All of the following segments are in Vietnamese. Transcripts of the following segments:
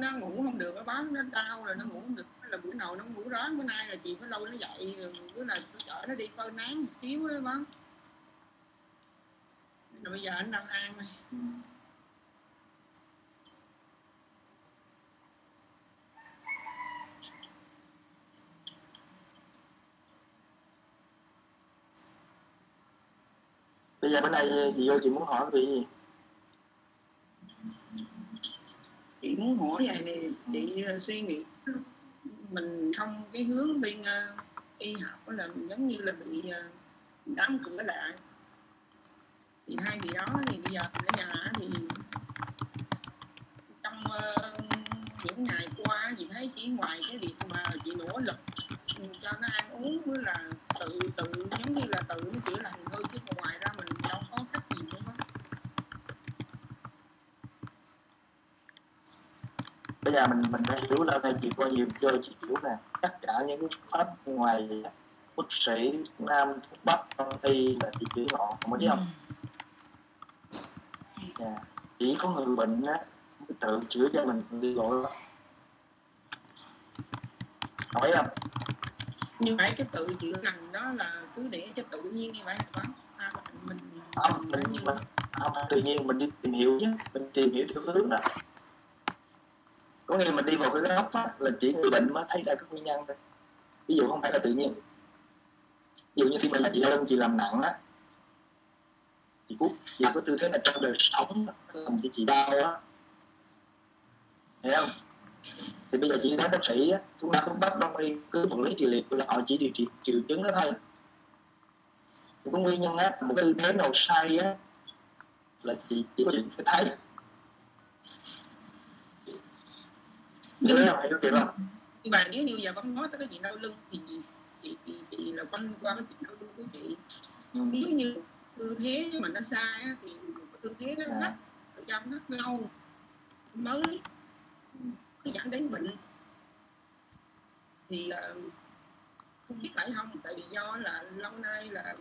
nó ngủ không được, nó báo nó đau rồi nó ngủ không được. Là bữa nào nó ngủ ráng, bữa nay là chị phải lâu nó dậy bữa là tôi chở nó đi phơi nắng một xíu đó bác rồi bây giờ anh đang ăn này bây giờ bữa nay chị vô chị muốn hỏi về gì? Chị muốn hỏi vậy này chị ờ, suy nghĩ mình không cái hướng bên uh, y học là giống như là bị uh, đóng cửa lại. Thì thay vì đó thì bây giờ ở nhà thì trong uh, những ngày qua chị thấy chỉ ngoài cái việc mà chị nỗ lực cho nó ăn uống với là tự tự giống như là tự nó chữa lành thôi chứ ngoài ra mình đâu có cách gì nữa hết bây giờ mình mình phải hiểu là này chị coi nhiều cho chị hiểu nè tất cả những cái pháp ngoài bác sĩ nam bắc đông y là chị chữa họ không biết không? Yeah. chỉ có người bệnh á tự chữa cho mình đi gọi đó hỏi không? Như vậy cái tự chữa lành đó là cứ để cho tự nhiên như vậy hả à, mình không mình, như mình không, tự nhiên mình đi tìm hiểu chứ mình tìm hiểu theo hướng đó có nghĩa là mình đi vào cái góc á, là chỉ người bệnh mới thấy ra các nguyên nhân thôi. Ví dụ không phải là tự nhiên. Ví dụ như khi mà chị lưng chị làm nặng á chị cút chị có tư thế là trong đời sống làm cho chị đau á. Hiểu không? Thì bây giờ chị nói bác sĩ á chúng ta không bắt đông y cứ vật lý trị liệu là họ chỉ điều trị triệu chứng đó thôi. Thì có nguyên nhân á một cái tư thế nào sai á là chị chỉ có thể sẽ thấy nhưng nhưng mà nếu như giờ bấm nói tới cái chuyện đau lưng thì chị chị, chị, chị là quanh qua cái chuyện đau lưng của chị. Nếu như tư thế mà nó sai thì tư thế nó rất thời gian rất lâu mới cứ dẫn đến bệnh. Thì không biết phải không? Tại vì do là lâu nay là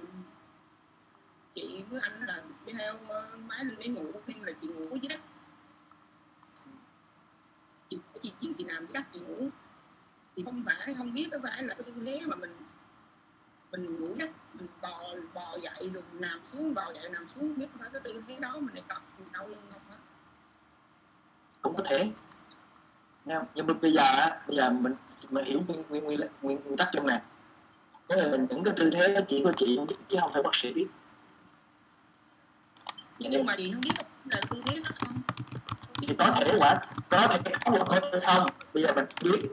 chị với anh là đi theo uh, máy lên để ngủ nên là chị ngủ dưới đất chị, chị, chị, chị nằm dưới đất chị ngủ. Thì không phải không biết có phải là cái tư thế mà mình mình ngủ đất mình bò bò dậy rồi nằm xuống bò dậy nằm xuống biết có phải cái tư thế đó mình lại tập mình đau lưng không á. Cũng có thể. Nghe không? nhưng mà bây giờ á, bây giờ mình mình hiểu nguyên nguyên nguyên, nguyên, nguyên tắc nè có nghĩa là những cái tư thế đó chỉ có chị biết chứ không phải bác sĩ biết. Nhưng mà chị không biết là tư thế đó không? Thì có thể quả có thể không hoặc có thể không? Bây giờ mình biết.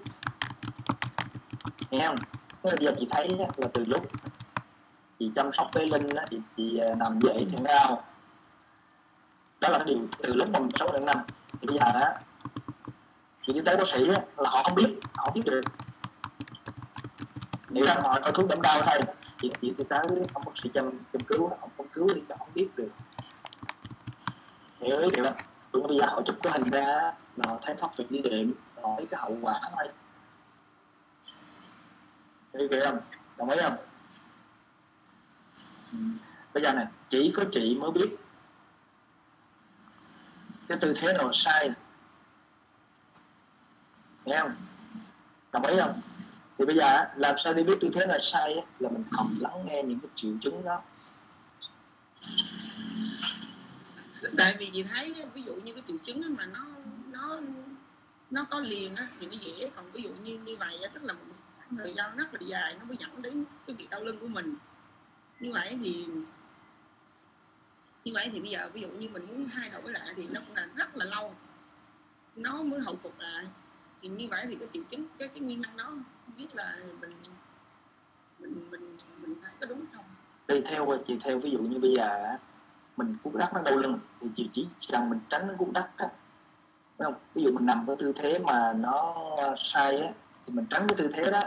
Nghe không? Bây giờ chị thấy là từ lúc chị chăm sóc với linh á, thì chị à, nằm dậy thì đau đó là cái điều từ lúc mà mình sống được năm. Thì bây giờ á chị đi tới bác sĩ á, là họ không biết họ không biết được. Nếu rằng họ có thuốc giảm đau thôi. Chị chị đi tới ông bác sĩ chăm chăm cứu họ không cứu thì họ không biết được. Hiểu ý điều không tụi bây giờ họ chụp cái hình ra là họ thấy thoát việc đi điểm họ thấy cái hậu quả thôi. Thấy kìa không? Đồng ý không? Ừ. bây giờ này chỉ có chị mới biết cái tư thế nào sai. Nghe không? Đồng ý không? Thì bây giờ làm sao để biết tư thế là sai là mình không lắng nghe những cái triệu chứng đó. Tại vì chị thấy ví dụ như cái triệu chứng á mà nó nó nó có liền á thì nó dễ. Còn ví dụ như như vậy á tức là một khoảng thời gian rất là dài nó mới dẫn đến cái việc đau lưng của mình. Như vậy thì như vậy thì bây giờ ví dụ như mình muốn thay đổi lại thì nó cũng là rất là lâu. Nó mới hồi phục lại. Thì như vậy thì cái triệu chứng cái cái nguyên nhân đó không biết là mình mình mình mình thấy có đúng không? Đi theo chị theo ví dụ như bây giờ á, mình cút đất nó đau lưng. Thì chỉ chỉ cần mình tránh nó cút đất á không? Ví dụ mình nằm cái tư thế mà nó sai á, thì mình tránh cái tư thế đó.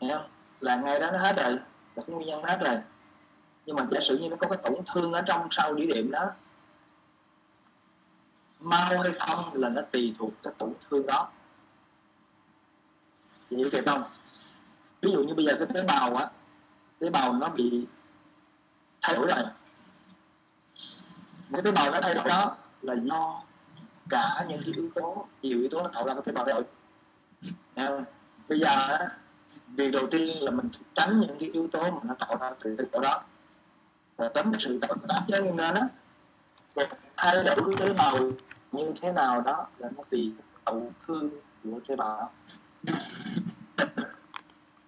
Hiểu không? Là ngay đó nó hết rồi. Là cái nguyên nhân nó hết rồi. Nhưng mà giả sử như nó có cái tổn thương ở trong sau đĩa đệm đó, mau hay không là nó tùy thuộc cái tổn thương đó. Chị hiểu kịp không? Ví dụ như bây giờ cái tế bào á, tế bào nó bị thay đổi rồi cái tế bào nó thay đổi đó là do cả những cái yếu tố nhiều yếu tố nó tạo ra cái tế bào rồi à, bây giờ việc đầu tiên là mình tránh những cái yếu tố mà nó tạo ra từ tế bào đó. Và tránh cái sự tạo tác cho nên đó. và thay đổi tế bào như thế nào đó là nó tùy tổn thương của tế bào đó.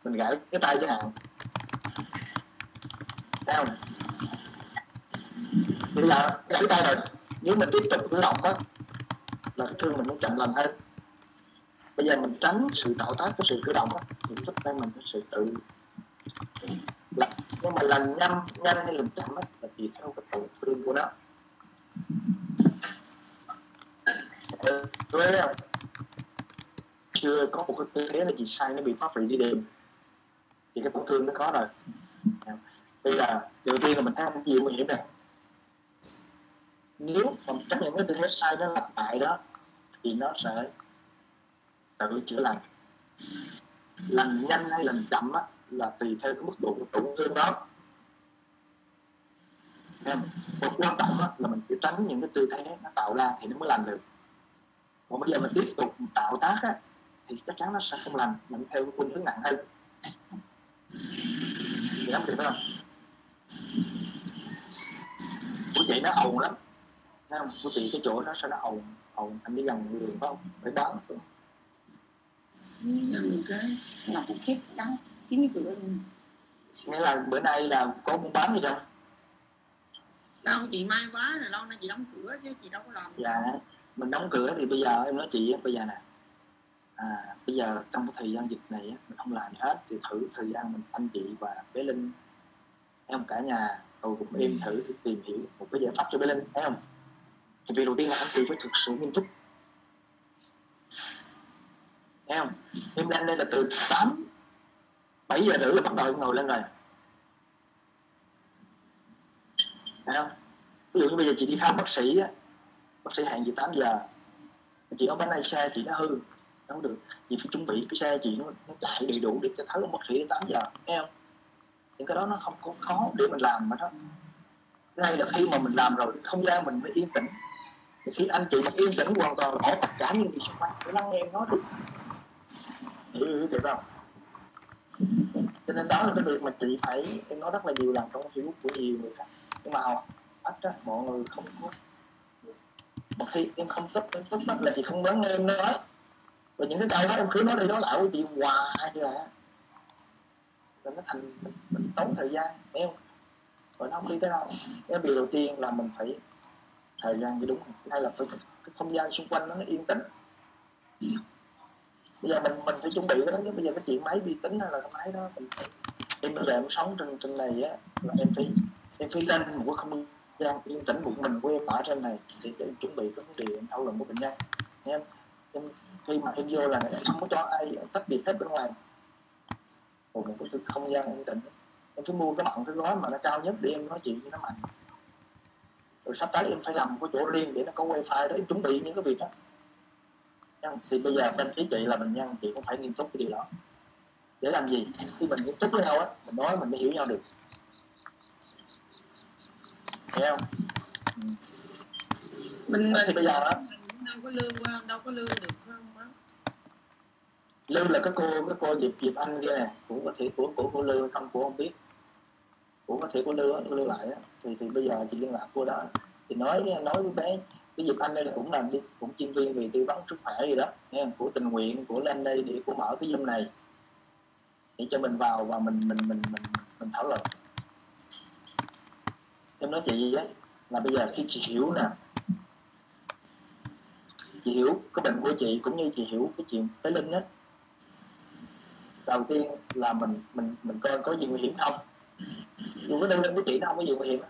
Mình gãy cái tay chẳng hạn. Thấy không? Bây giờ gãy tay rồi nếu mình tiếp tục cử động đó là thương mình nó chậm lần hơn. Bây giờ mình tránh sự tạo tác của sự cử động đó, thì giúp tay mình có sự tự là nhưng mà lần nhanh nhanh hay lần chậm đó, là tùy theo cái tổn thương của nó. Ờ, Với chưa có một cái tư thế là gì sai nó bị phá hủy đi đêm thì cái tổn thương nó có rồi. Bây giờ đầu tiên là mình ăn nhiều nguy hiểm này? Nếu mà chấp nhận cái tư thế sai nó lặp lại đó thì nó sẽ tự chữa lành. Lành nhanh hay lành chậm á, là tùy theo cái mức độ của tổn thương đó. Em một quan trọng á, là mình phải tránh những cái tư thế nó tạo ra thì nó mới lành được. Còn bây giờ mình tiếp tục tạo tác á, thì chắc chắn nó sẽ không lành mình theo cái khuynh hướng nặng hơn. Thì nắm được không? Của chị nó ồn lắm thấy không? Của chị cái chỗ đó sao nó ồn ồn anh đi gần đường phải không? Phải bán gần cái ngọc một chiếc đắng kín cái cửa luôn. Nghĩa là bữa nay là có buôn bán gì không đâu chị may quá rồi lâu nay chị đóng cửa chứ chị đâu có làm dạ mình đóng cửa thì bây giờ em nói chị bây giờ nè. À, bây giờ trong cái thời gian dịch này mình không làm gì hết thì thử thời gian mình anh chị và bé linh. Em cả nhà tôi cũng em thử tìm hiểu một cái giải pháp cho bé linh thấy không thì việc đầu tiên là anh chị phải thực sự nghiêm túc. Thấy không? Em lên đây là từ 8 7 giờ rưỡi là bắt đầu ngồi lên rồi. Thấy không? Ví dụ như bây giờ chị đi khám bác sĩ á bác sĩ hẹn chị 8 giờ. Chị nói bánh này xe chị nó hư. Không được. Chị phải chuẩn bị cái xe chị nó, nó chạy đầy đủ để cho thấy ông bác sĩ đến 8 giờ. Thấy không? Những cái đó nó không có khó để mình làm mà đó. Ngay là khi mà mình làm rồi không gian mình mới yên tĩnh thì khi anh chị mà yên tĩnh hoàn toàn bỏ tất cả những gì xung quanh để lắng nghe nó được hiểu hiểu được không? Cho nên đó là cái việc mà chị phải em nói rất là nhiều lần trong facebook của nhiều người khác. Nhưng mà ít á mọi người không có. Một khi em không thích em thích là chị không muốn nghe em nói. Và những cái câu đó em cứ nói đi nói lại với chị hoài chứ là nó thành mình, mình tốn thời gian hiểu không? Rồi nó không đi tới đâu. Cái điều đầu tiên là mình phải thời gian cho đúng hay là phải cái không gian xung quanh nó, yên tĩnh. Bây giờ mình mình phải chuẩn bị cái đó chứ bây giờ cái chuyện máy vi tính hay là cái máy đó mình phải em bây giờ em sống trên trên này á là em phải em phải lên một cái không gian yên tĩnh một mình của em ở trên này để, để em chuẩn bị cái vấn đề em thảo luận với bệnh nhân. Em em khi mà em vô là em không có cho ai tách biệt hết bên ngoài. Một cái không gian yên tĩnh. Em phải mua cái bằng cái gói mà nó cao nhất để em nói chuyện với nó mạnh rồi sắp tới em phải làm một cái chỗ riêng để nó có wifi đó em chuẩn bị những cái việc đó. Thì bây giờ bên phía chị là bệnh nhân chị cũng phải nghiêm túc cái điều đó. Để làm gì? Khi mình nghiêm túc với nhau á mình nói mình mới hiểu nhau được. Hiểu không? Ừ. mình thì bây giờ á đâu có lương qua đâu có lương được không á? Lương là cái cô cái cô diệp diệp anh kia nè cũng có thể của của của lương không của không biết của có thể của lương lưu lại á. Thì thì bây giờ chị liên lạc cô đó. Thì nói nói với bé, cái dịp anh đây là cũng làm đi, cũng chuyên viên về tư vấn sức khỏe gì đó, nghe của tình nguyện, của lên đây để của mở cái zoom này. Để cho mình vào và mình mình mình mình mình thảo luận. Em nói chị gì á, là bây giờ khi chị hiểu nè, chị hiểu cái bệnh của chị cũng như chị hiểu cái chuyện cái linh á. Đầu tiên là mình mình mình coi có gì nguy hiểm không? Dù có đơn linh của chị nó không có gì nguy hiểm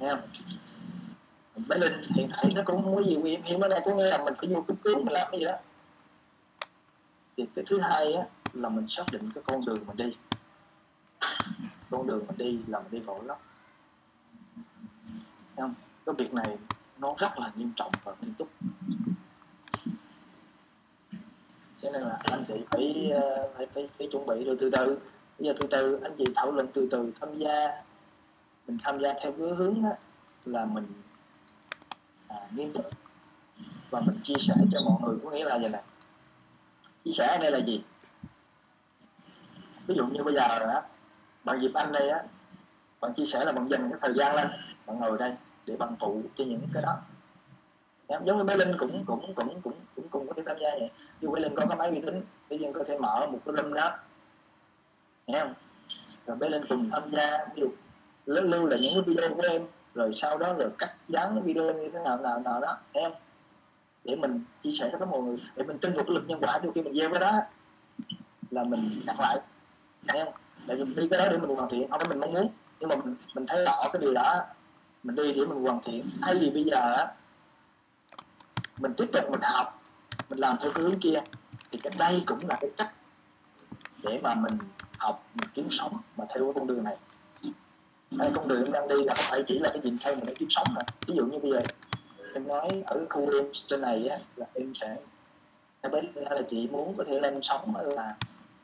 nghe không? Bé linh hiện tại nó cũng không có gì nguy hiểm hiểm ở đây có nghĩa là mình phải vô cấp cứu mình làm cái gì đó. Thì cái thứ hai á là mình xác định cái con đường mình đi. Con đường mình đi là mình đi vội lắm. Không? Cái việc này nó rất là nghiêm trọng và nghiêm túc. Cho nên là anh chị phải ờ, phải phải, phải chuẩn bị rồi từ từ bây giờ từ từ anh chị thảo luận từ từ tham gia mình tham gia theo cái hướng đó là mình à, nghiêm túc và mình chia sẻ cho mọi người. Có nghĩa là vậy nè? Chia sẻ ở đây là gì? Ví dụ như bây giờ á bạn dịp anh đây á bạn chia sẻ là bạn dành cái thời gian lên bạn ngồi đây để bạn phụ cho những cái đó. Dạ, giống như bé linh cũng cũng cũng cũng cũng cùng có thể tham gia vậy. Như bé linh có cái máy vi tính bé linh có thể mở một cái room đó em không? Rồi bé lên cùng tham gia ví dụ lưu, lưu là những cái video của em rồi sau đó rồi cắt dán video như thế nào nào nào đó em để mình chia sẻ cho các mọi người để mình tin được lực nhân quả đôi khi mình gieo cái đó là mình đặt lại em để mình đi cái đó để mình hoàn thiện không phải mình mong muốn nhưng mà mình mình thấy rõ cái điều đó mình đi để mình hoàn thiện. Thay vì bây giờ mình tiếp tục mình học mình làm theo cái hướng kia thì cái đây cũng là cái cách để mà mình học mình kiếm sống mà theo cái con đường này. Cái con đường em đang đi là không phải chỉ là cái gì thay mình để kiếm sống mà. Ví dụ như bây giờ em nói ở khu em trên này á là em sẽ em biết là chị muốn có thể lên sống là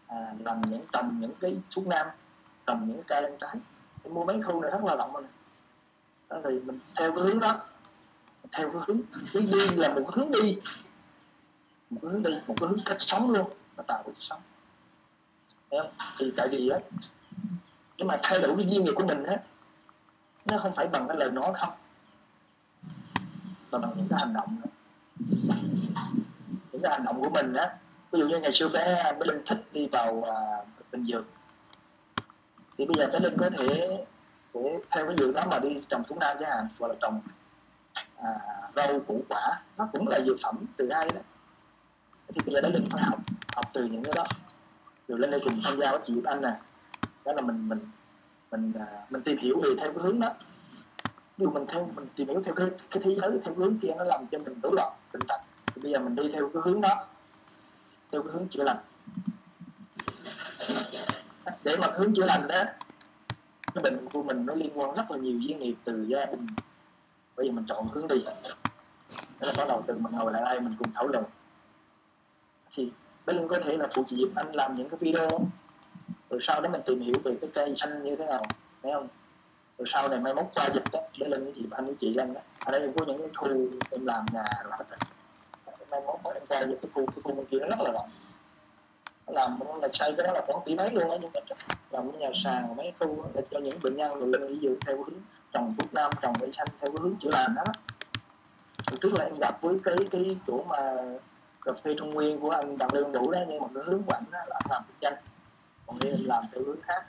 à, làm những trồng những cái thuốc nam trồng những cây ăn trái. Em mua mấy khu này rất là rộng rồi đó thì mình theo cái hướng đó theo cái hướng cái đi là một cái hướng đi một cái hướng đi một cái hướng cách sống luôn mà tạo được sống em thì tại vì á nhưng mà thay đổi cái duyên nghiệp của mình á nó không phải bằng cái lời nói không mà bằng những cái hành động. Đó. những cái hành động của mình á ví dụ như ngày xưa bé bé linh thích đi vào à, bình dương thì bây giờ bé linh có thể để theo cái dược đó mà đi trồng thuốc nam chẳng hạn hoặc là trồng à, rau củ quả nó cũng là dược phẩm từ ai đó. Thì bây giờ bé linh phải học học từ những cái đó rồi lên đây cùng tham gia với chị Anh nè. Đó là mình mình mình à, mình tìm hiểu về theo cái hướng đó. Ví dụ mình theo, mình tìm hiểu theo cái cái thế giới, theo cái hướng kia nó làm cho mình rối loạn tình trạng thì bây giờ mình đi theo cái hướng đó. Theo cái hướng chữa lành. Để mà hướng chữa lành đó, cái bệnh của mình nó liên quan rất là nhiều duyên nghiệp từ gia đình. Bây giờ mình chọn hướng đi. Đó là bắt đầu từ mình ngồi lại đây, mình cùng thảo luận. Thì bé linh có thể là phụ chị giúp Anh làm những cái video. Rồi sau đó mình tìm hiểu về cái cây xanh như thế nào, thấy không? Rồi sau này mai mốt qua dịch đó bé linh với chị anh với chị lên đó ở đây có những cái khu em làm nhà rồi hết rồi. Mai mốt em qua dịch cái khu cái khu bên kia nó rất là rộng. Làm nó là xây cái đó là khoảng tỷ mấy luôn á, nhưng mà làm cái nhà sàn mấy khu để cho những bệnh nhân rồi lên ví dụ theo hướng trồng thuốc nam, trồng cây xanh theo cái hướng chữa lành đó. Trước là em gặp với cái cái chỗ mà cà phê trung nguyên của anh đặng lương đủ đó, nhưng mà cái hướng của anh là anh làm bức tranh, còn đây anh làm theo hướng khác.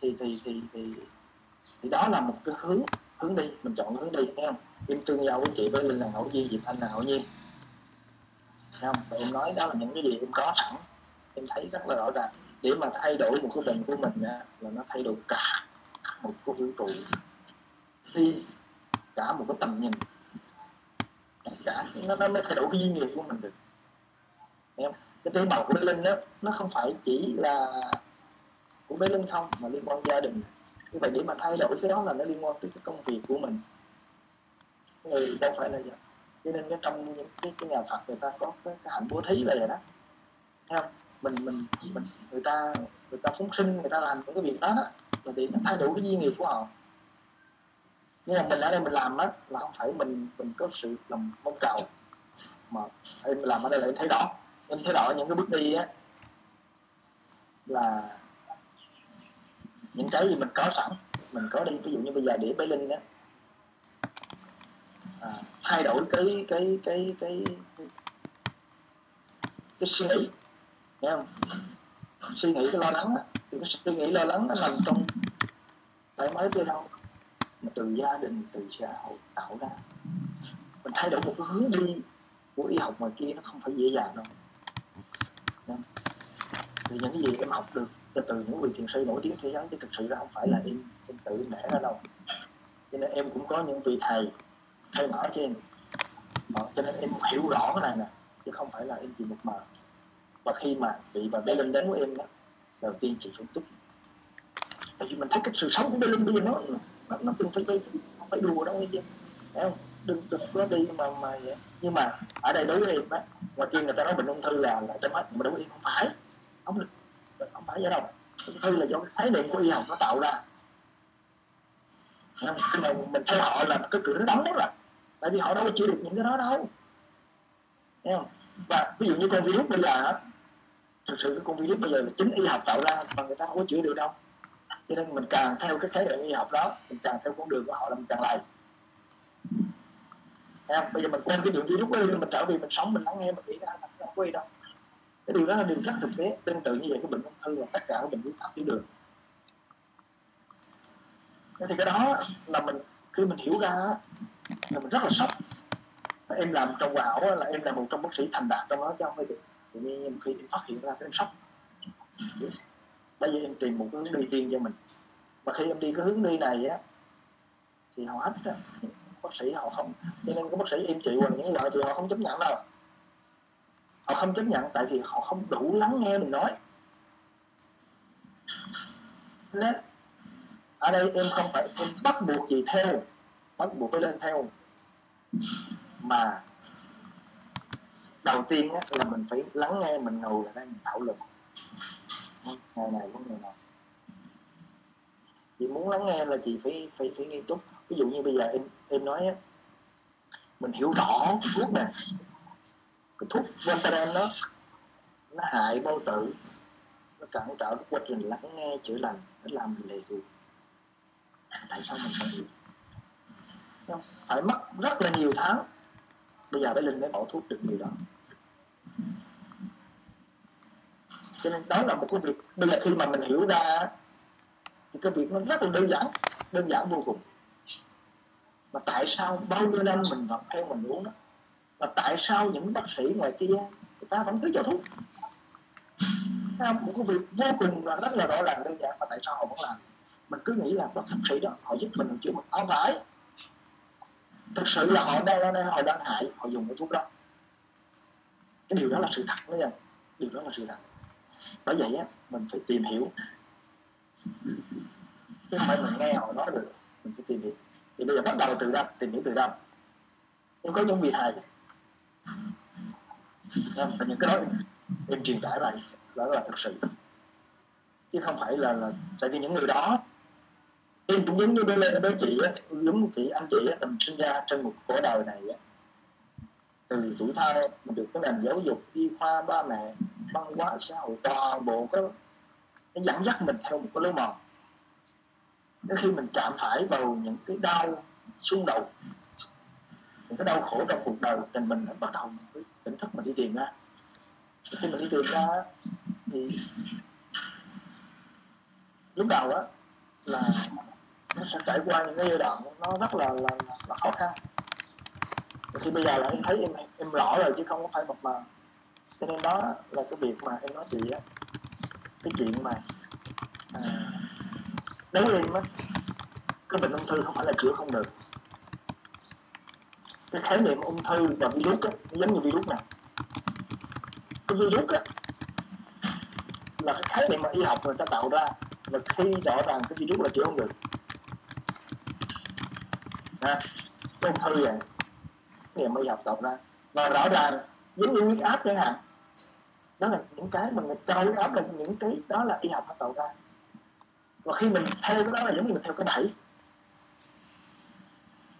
Thì thì thì thì thì đó là một cái hướng hướng đi, mình chọn hướng đi, thấy không? Em tương giao với chị với linh là ngẫu nhiên diệp anh là ngẫu nhiên thấy không? Và em nói đó là những cái gì em có sẵn. Em thấy rất là rõ ràng. Để mà thay đổi một cái bệnh của mình là nó thay đổi cả một cái vũ trụ. Đi cả một cái tầm nhìn cả nó, nó mới thay đổi cái duyên nghiệp của mình được. Em cái tế bào của bé linh đó nó không phải chỉ là của bé linh không mà liên quan gia đình. Như vậy để mà thay đổi cái đó là nó liên quan tới cái công việc của mình. Người đâu phải là vậy. Cho nên cái trong những cái, cái nhà Phật người ta có cái, cái hạnh bố thí là vậy đó. Thấy không? Mình mình mình người ta người ta phóng sinh người ta làm những cái việc đó, đó là để nó thay đổi cái duyên nghiệp của họ nhưng mà mình ở đây mình làm á là không phải mình mình có sự lòng mong cầu. Mà em làm ở đây là em thấy rõ. Em thấy rõ những cái bước đi á là những cái gì mình có sẵn. Mình có đi ví dụ như bây giờ để bé linh á. À, thay đổi cái cái cái cái cái, cái suy nghĩ. Nghe không? Suy nghĩ cái lo lắng á. Thì cái suy nghĩ lo lắng nó nằm trong tại mới chưa đâu mà từ gia đình từ xã hội tạo ra. Mình thay đổi một cái hướng đi của y học ngoài kia nó không phải dễ dàng đâu. Nên, thì những cái gì em học được từ từ những vị thiền sư nổi tiếng thế giới chứ thực sự ra không phải là em em tự nể ra đâu. Cho nên em cũng có những vị thầy thầy mở cho em. Ờ, cho nên em hiểu rõ cái này nè chứ không phải là em chỉ một mờ. Và khi mà vị bà bé linh đến với em đó đầu tiên chị phải túc. Tại vì mình thấy cái sự sống của bé linh bây giờ nó nó, nó đừng phải không phải đùa đâu nghe chưa thấy không đừng đừng có đi mà mà vậy. Nhưng mà ở đây đối với em á ngoài kia người ta nói bệnh ung thư là là trong mắt mà đối với em không phải. Không được. Không phải vậy đâu. Ung thư là do cái khái niệm của y học nó tạo ra. Không? nhưng mà mình thấy họ là cái cửa nó đóng rồi tại vì họ đâu có chịu được những cái đó đâu. Thấy không và ví dụ như con virus bây giờ á thực sự cái con virus bây giờ là chính y học tạo ra mà người ta không có chữa được đâu cho nên mình càng theo cái khái niệm y học đó, mình càng theo con đường của họ là mình càng lầy Thấy bây giờ mình quên cái chuyện virus đi, mình trở về mình sống, mình lắng nghe, mình nghĩ ra, mình không quay đâu. Cái điều đó là điều rất thực tế, tương tự như vậy, cái bệnh ung thư và tất cả các bệnh lý áp tiểu đường. Thế thì cái đó là mình, khi mình hiểu ra là mình rất là sốc. Em làm trong ảo là em là một trong bác sĩ thành đạt trong đó, chứ không phải được tự nhiên khi em phát hiện ra cái em sốc tại vì em tìm một hướng đi riêng cho mình. Và khi em đi cái hướng đi này á thì hầu hết á, bác sĩ họ không cho nên các bác sĩ em chịu hoặc những loại thì họ không chấp nhận đâu. Họ không chấp nhận tại vì họ không đủ lắng nghe mình nói. Nên ở đây em không phải em bắt buộc gì theo bắt buộc phải lên theo. Mà đầu tiên á, là mình phải lắng nghe mình ngồi lại đây mình thảo luận ngày này của người này chị muốn lắng nghe là chị phải phải phải nghiêm túc. Ví dụ như bây giờ em em nói á, mình hiểu rõ thuốc nè. Cái thuốc Voltaren đó nó hại bao tử. Nó cản trở cái quá trình lắng nghe chữa lành nó làm lệ thuộc tại sao mình không hiểu? Không? phải mất rất là nhiều tháng. Bây giờ bé linh mới bỏ thuốc được điều đó cho nên đó là một cái việc. Bây giờ khi mà mình hiểu ra thì cái việc nó rất là đơn giản đơn giản vô cùng. Mà tại sao bao nhiêu năm mình vẫn theo mình uống đó mà tại sao những bác sĩ ngoài kia, người ta vẫn cứ cho thuốc? Một cái việc vô cùng là rất là rõ ràng, đơn giản, Mà tại sao họ vẫn làm? Mình cứ nghĩ là bác sĩ đó, họ giúp mình chữa mình không phải. Thực sự là họ đang đang, họ đang hại, họ dùng cái thuốc đó. Cái điều đó là sự thật đấy nha điều đó là sự thật bởi vậy á mình phải tìm hiểu. Chứ không phải mình nghe họ nói được mình phải tìm hiểu. Thì bây giờ bắt đầu từ đâu? Tìm hiểu từ đâu? Em có những vị thầy. Em những cái đó em, em truyền tải lại đó là thực sự. Chứ không phải là là tại vì những người đó em cũng giống như bên lên với chị á giống chị anh chị á mình sinh ra trên một cõi đời này á từ tuổi thơ mình được cái nền giáo dục y khoa ba mẹ văn hóa xã hội toàn bộ cái nó dẫn dắt mình theo một cái lối mòn. Đến khi mình chạm phải vào những cái đau xung đột những cái đau khổ trong cuộc đời thì mình bắt đầu tỉnh thức mình đi tìm ra. Khi mình đi tìm ra thì lúc đầu á là nó sẽ trải qua những cái giai đoạn nó rất là là, là khó khăn thì bây giờ là em thấy em em rõ rồi chứ không có phải một mờ cho nên đó là cái việc mà em nói chị á. Cái chuyện mà à, nếu em á cái bệnh ung thư không phải là chữa không được. Cái khái niệm ung thư và virus á giống như virus này cái virus á là cái khái niệm mà y học người ta tạo ra là khi rõ ràng cái virus là chữa không được. À, cái ung thư vậy niệm mới học tập ra. Và rõ ràng giống như huyết áp chẳng hạn, đó là những cái mà người cho huyết áp là những cái đó là y học nó tạo ra. Và khi mình theo cái đó là giống như mình theo cái bẫy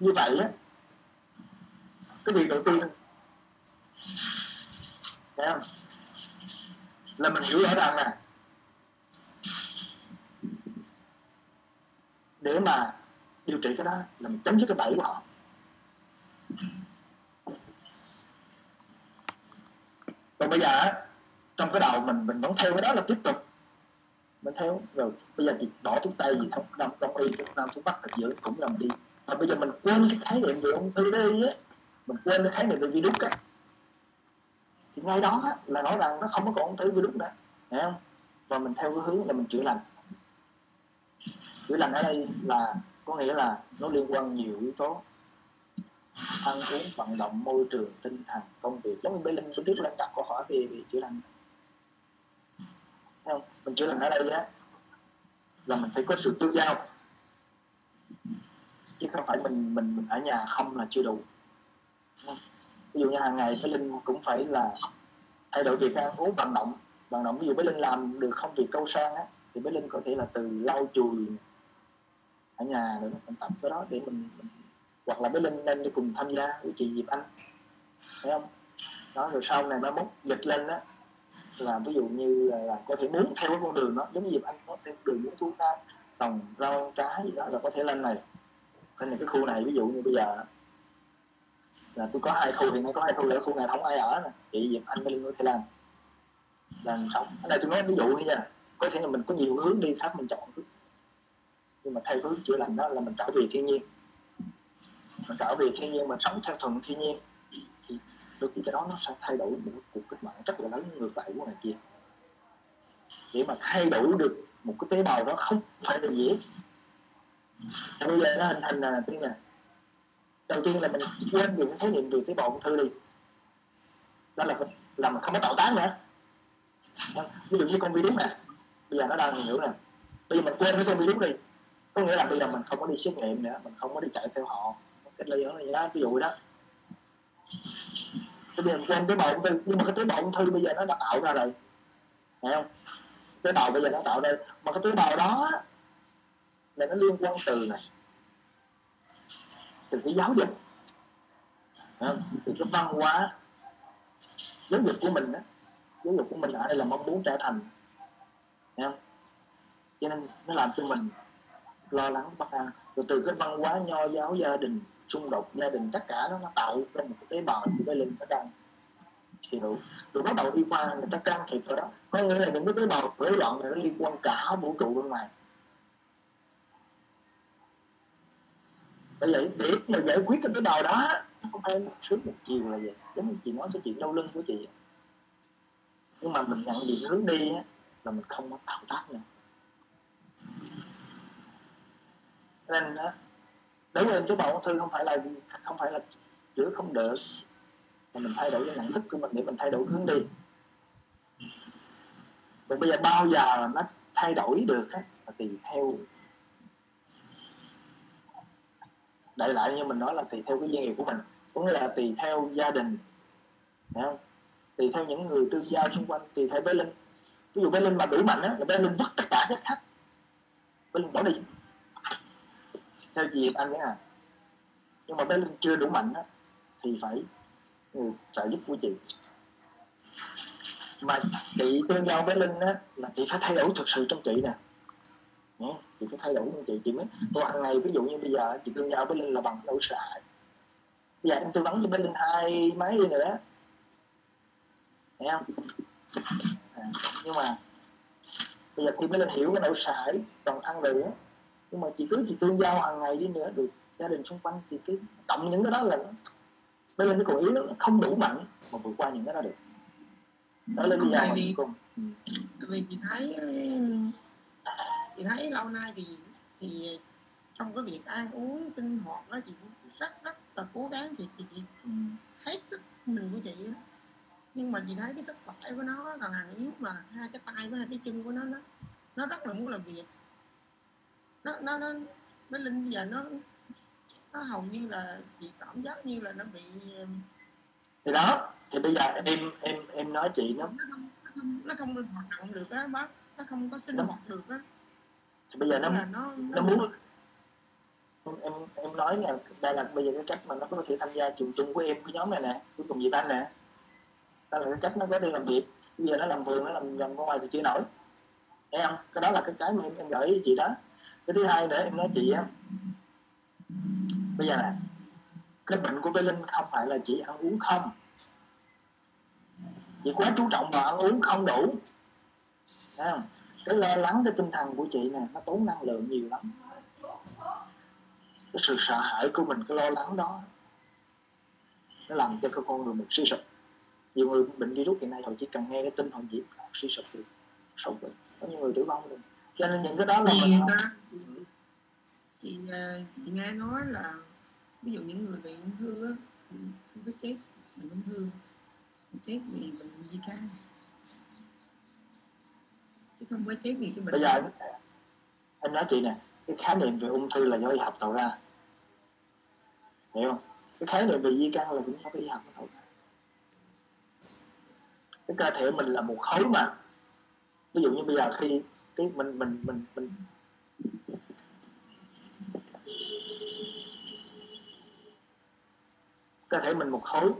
như vậy á, cái việc đầu tiên, thấy không? Là mình hiểu rõ ràng nè. Để mà điều trị cái đó là mình chấm dứt cái bẫy của họ. Còn bây giờ trong cái đầu mình mình vẫn theo cái đó là tiếp tục. Mình theo rồi bây giờ thì bỏ thuốc tây gì không? Đông đông y thuốc nam thuốc bắc thật dữ cũng làm đi. Và bây giờ mình quên cái khái niệm về ung thư đi á. Mình quên cái khái niệm về virus á. Thì ngay đó á, là nói rằng nó không có còn ung thư virus nữa. Hiểu không? Và mình theo cái hướng là mình chữa lành. Chữa lành ở đây là có nghĩa là nó liên quan nhiều yếu tố ăn uống vận động môi trường tinh thần công việc. Giống như bây linh bữa trước lên đặt câu hỏi về, về chữa lành. Không? Mình chữa lành ở đây á là mình phải có sự tương giao chứ không phải mình mình mình ở nhà không là chưa đủ. Ví dụ như hàng ngày với linh cũng phải là thay đổi việc ăn uống vận động. Vận động ví dụ với linh làm được không việc câu sang á thì với linh có thể là từ lau chùi ở nhà rồi mình tập cái đó để mình, mình hoặc là bé linh nên đi cùng tham gia với chị Diệp Anh. Thấy không? Đó rồi sau này nó mốt dịch lên đó là ví dụ như là, là có thể muốn theo cái con đường đó giống như anh có theo đường những chú ta trồng rau trái gì đó là có thể lên này. Nên là cái khu này ví dụ như bây giờ là tôi có hai khu hiện nay có hai khu là khu này không ai ở nè chị Diệp Anh Linh có thể làm. Làm sống. Ở đây tôi nói ví dụ như nha có thể là mình có nhiều hướng đi khác mình chọn. Nhưng mà theo hướng chữa lành đó là mình trở về thiên nhiên mình trở về thiên nhiên mà sống theo thuận thiên nhiên, thì đôi khi cái đó nó sẽ thay đổi một cuộc cách mạng rất là lớn ngược lại của này kia. Để mà thay đổi được một cái tế bào đó không phải là dễ. Bây giờ nó hình thành là tiên là đầu tiên là mình quên được cái khái niệm về tế bào ung thư đi. Đó là là mình không có tạo tán nữa. Ví dụ như con virus này, bây giờ nó đang hiểu nè bây giờ mình quên cái con virus đi. Có nghĩa là bây giờ mình không có đi xét nghiệm nữa, mình không có đi chạy theo họ cách ly ở đó ví dụ đó. Bây giờ mình tế bào ung thư nhưng mà cái tế bào ung thư bây giờ nó đã tạo ra rồi. Hiểu không? Tế bào bây giờ nó tạo ra mà cái tế bào đó là nó liên quan từ này. Từ cái giáo dục. Từ cái văn hóa giáo dục của mình đó giáo dục của mình ở đây là mong muốn trở thành. Hiểu không? cho nên nó làm cho mình lo lắng bất an rồi từ cái văn hóa nho giáo gia đình xung đột gia đình tất cả nó nó tạo ra một cái tế bào của cái linh nó đang hiểu rồi bắt đầu đi qua người ta can thiệp vào đó. Có nghĩa là những cái tế bào rối loạn này nó liên quan cả vũ trụ bên ngoài. Bởi vậy để mà giải quyết cái tế bào đó nó không phải sớm một chiều là vậy giống như chị nói cái chuyện đau lưng của chị. Nhưng mà mình nhận định hướng đi á, là mình không có tạo tác nữa. Nên đó đối với tế bào ung thư không phải là không phải là chữa không được. Mà mình thay đổi cái nhận thức của mình để mình thay đổi hướng đi. Rồi bây giờ bao giờ nó thay đổi được á, là tùy theo. Đại lại như mình nói là tùy theo cái doanh nghiệp của mình cũng là tùy theo gia đình Đấy không? tùy theo những người tương giao xung quanh tùy theo bé linh ví dụ bé linh mà đủ mạnh á là bé linh vứt tất cả các khách. Bé linh bỏ đi theo chị anh nhé à? Nhưng mà bé linh chưa đủ mạnh á thì phải ừ, trợ giúp của chị. Mà chị tương giao với linh á là chị phải thay đổi thực sự trong chị nè. Nhé, chị phải thay đổi trong chị. Chị mới tôi hàng ngày ví dụ như bây giờ chị tương giao với linh là bằng nỗi sợ. Bây giờ em tư vấn cho bé linh hai máy đi nữa. Nghe không? À, nhưng mà bây giờ khi bé linh hiểu cái nỗi sợ toàn thân rồi á nhưng mà chị cứ chị tương giao hàng ngày đi nữa được gia đình xung quanh thì cái cộng những cái đó là bé linh nó còn yếu nó không đủ mạnh mà vượt qua những cái đó được. Đó là lý do mà vì, cùng. Vì chị thấy chị thấy lâu nay thì thì trong cái việc ăn uống sinh hoạt đó chị cũng rất rất là cố gắng chị chị, chị hết sức mình của chị á. Nhưng mà chị thấy cái sức khỏe của nó còn là yếu mà hai cái tay với hai cái chân của nó nó nó rất là muốn làm việc nó nó nó nó linh giờ nó nó hầu như là chị cảm giác như là nó bị thì đó thì bây giờ em em em nói chị nó. Nó không nó không, nó không hoạt động được á bác. Nó không có sinh hoạt được á. Thì bây giờ nó nó nó muốn em em em nói là đây là bây giờ cái cách mà nó có thể tham gia trường chung của em cái nhóm này nè cuối cùng gì anh nè? Đó là cái cách nó có đi làm việc. Bây giờ nó làm vườn nó làm làm ngoài thì chưa nổi. Thấy không? Cái đó là cái cái mà em, em gửi chị đó cái thứ hai nữa em nói chị á. Bây giờ nè, cái bệnh của bé linh không phải là chị ăn uống không. Chị quá chú trọng vào ăn uống không đủ. Không? cái lo lắng, cái tinh thần của chị nè, nó tốn năng lượng nhiều lắm. Cái sự sợ hãi của mình, cái lo lắng đó, nó làm cho cái con người mình suy sụp. Nhiều người bệnh virus hiện nay, họ chỉ cần nghe cái tin họ chỉ suy sụp được sụp rồi có nhiều người tử vong rồi cho nên những cái đó là thì mình ta chị ờ, chị nghe nói là ví dụ những người bị ung thư á không có chết bệnh ung thư. Chết vì bệnh di can chứ không phải chết vì cái bệnh bây giờ em nói chị nè cái khái niệm về ung thư là do y học tạo ra. Hiểu không? Cái khái niệm về di căn là cũng do y học tạo ra. Cái cơ thể mình là một khối mà. Ví dụ như bây giờ khi cái mình mình mình mình. Cơ thể mình một khối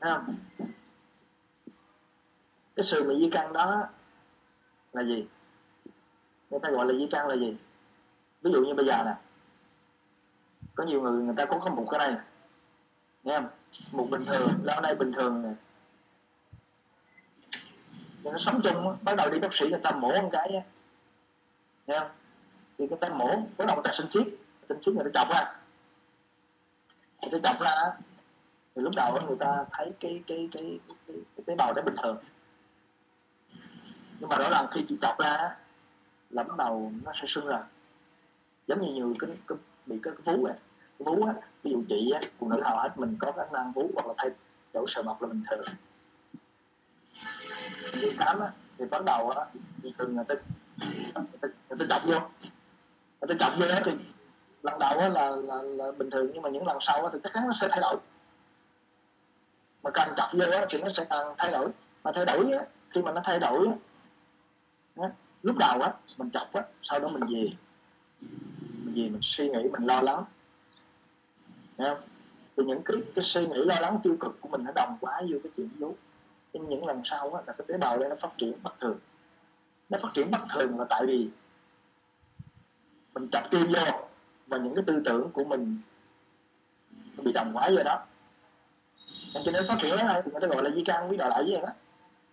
Thấy không? Cái sự bị di căn đó là gì? Người ta gọi là di căn là gì? Ví dụ như bây giờ nè. Có nhiều người người ta cũng có một cái này. Nghe không? Một bình thường, lâu nay bình thường này nè nó sống chung bắt đầu đi bác sĩ người ta mổ một cái nghe không? Thì người ta mổ bắt đầu người ta sinh chiếc sinh chiếc người ta chọc ra. Người ta chọc ra thì lúc đầu người ta thấy cái cái cái cái, cái, cái tế bào đó bình thường. Nhưng mà rõ ràng khi chị chọc ra là bắt đầu nó sẽ sưng ra. Giống như nhiều cái, cái bị cái, cái vú này, cái vú á ví dụ chị á phụ nữ hầu hết mình có khả năng vú hoặc là thay đổi sờ mọc là bình thường đi khám á thì bắt đầu á thì thường người ta người ta, người ta chọc vô. Người ta chọc vô đó thì lần đầu á là, là, là bình thường nhưng mà những lần sau á thì chắc chắn nó sẽ thay đổi. Mà càng chọc vô á thì nó sẽ càng thay đổi. Mà thay đổi á khi mà nó thay đổi á lúc đầu á mình chọc á sau đó mình về. Mình về mình suy nghĩ mình lo lắng. Thấy không? thì những cái, cái suy nghĩ lo lắng tiêu cực của mình nó đồng quá vô cái chuyện vú nhưng những lần sau á, là cái tế bào đây nó phát triển bất thường. Nó phát triển bất thường là tại vì mình tập tim vô và những cái tư tưởng của mình bị đồng quái vô đó. Cho nên phát triển đó thì người ta gọi là di căn với đòi lại vậy đó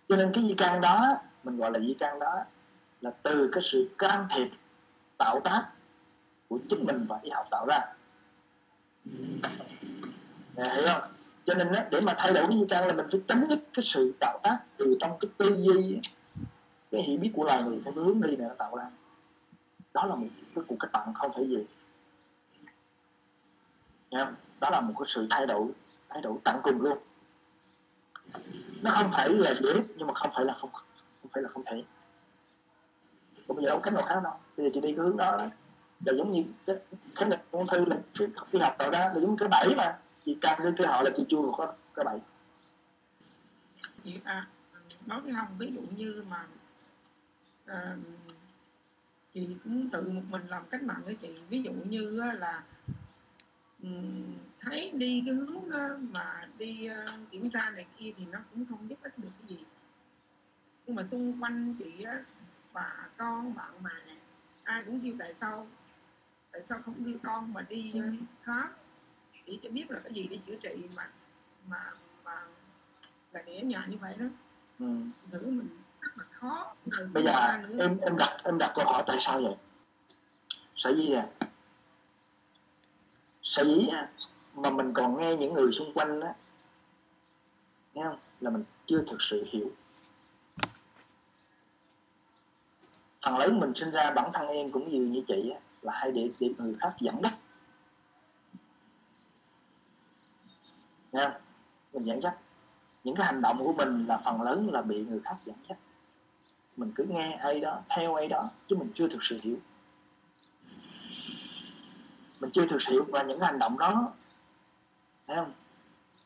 cho nên cái di căn đó mình gọi là di căn đó là từ cái sự can thiệp tạo tác của chính mình và y học tạo ra. Nè, hiểu không? Cho nên để mà thay đổi cái di căn là mình phải chấm dứt cái sự tạo tác từ trong cái tư duy cái hiểu biết của loài người theo hướng đi này nó tạo ra. Đó là một cái cuộc cách mạng không thể gì Nha đó là một cái sự thay đổi thay đổi tận cùng luôn. Nó không phải là dễ, nhưng mà không phải là không không phải là không thể. Còn bây giờ đâu có cách nào khác đâu bây giờ chị đi cái hướng đó là giống như cái khánh lịch ung thư là phi học tạo ra là giống cái bẫy mà chị càng lên cái họ là chị chưa có cái bẫy à, nói với không ví dụ như mà à, chị cũng tự một mình làm cách mạng với chị. Ví dụ như là thấy đi cái hướng mà đi kiểm tra này kia thì nó cũng không giúp ích được cái gì. Nhưng mà xung quanh chị á bà con bạn mà ai cũng kêu tại sao? Tại sao không đưa con mà đi ừ. khám để cho biết là cái gì để chữa trị mà mà mà là để ở nhà như vậy đó. Ừ. thử mình rất là khó. Từ bây giờ em em đặt em đặt câu hỏi tại sao vậy? Sở dĩ à sở dĩ à mà mình còn nghe những người xung quanh đó nghe không? Là mình chưa thực sự hiểu. Phần lớn mình sinh ra bản thân em cũng như như chị á, là hay để để người khác dẫn dắt nghe không mình dẫn dắt những cái hành động của mình là phần lớn là bị người khác dẫn dắt mình cứ nghe ai đó, theo ai đó, chứ mình chưa thực sự hiểu. Mình chưa thực sự hiểu và những hành động đó, thấy không?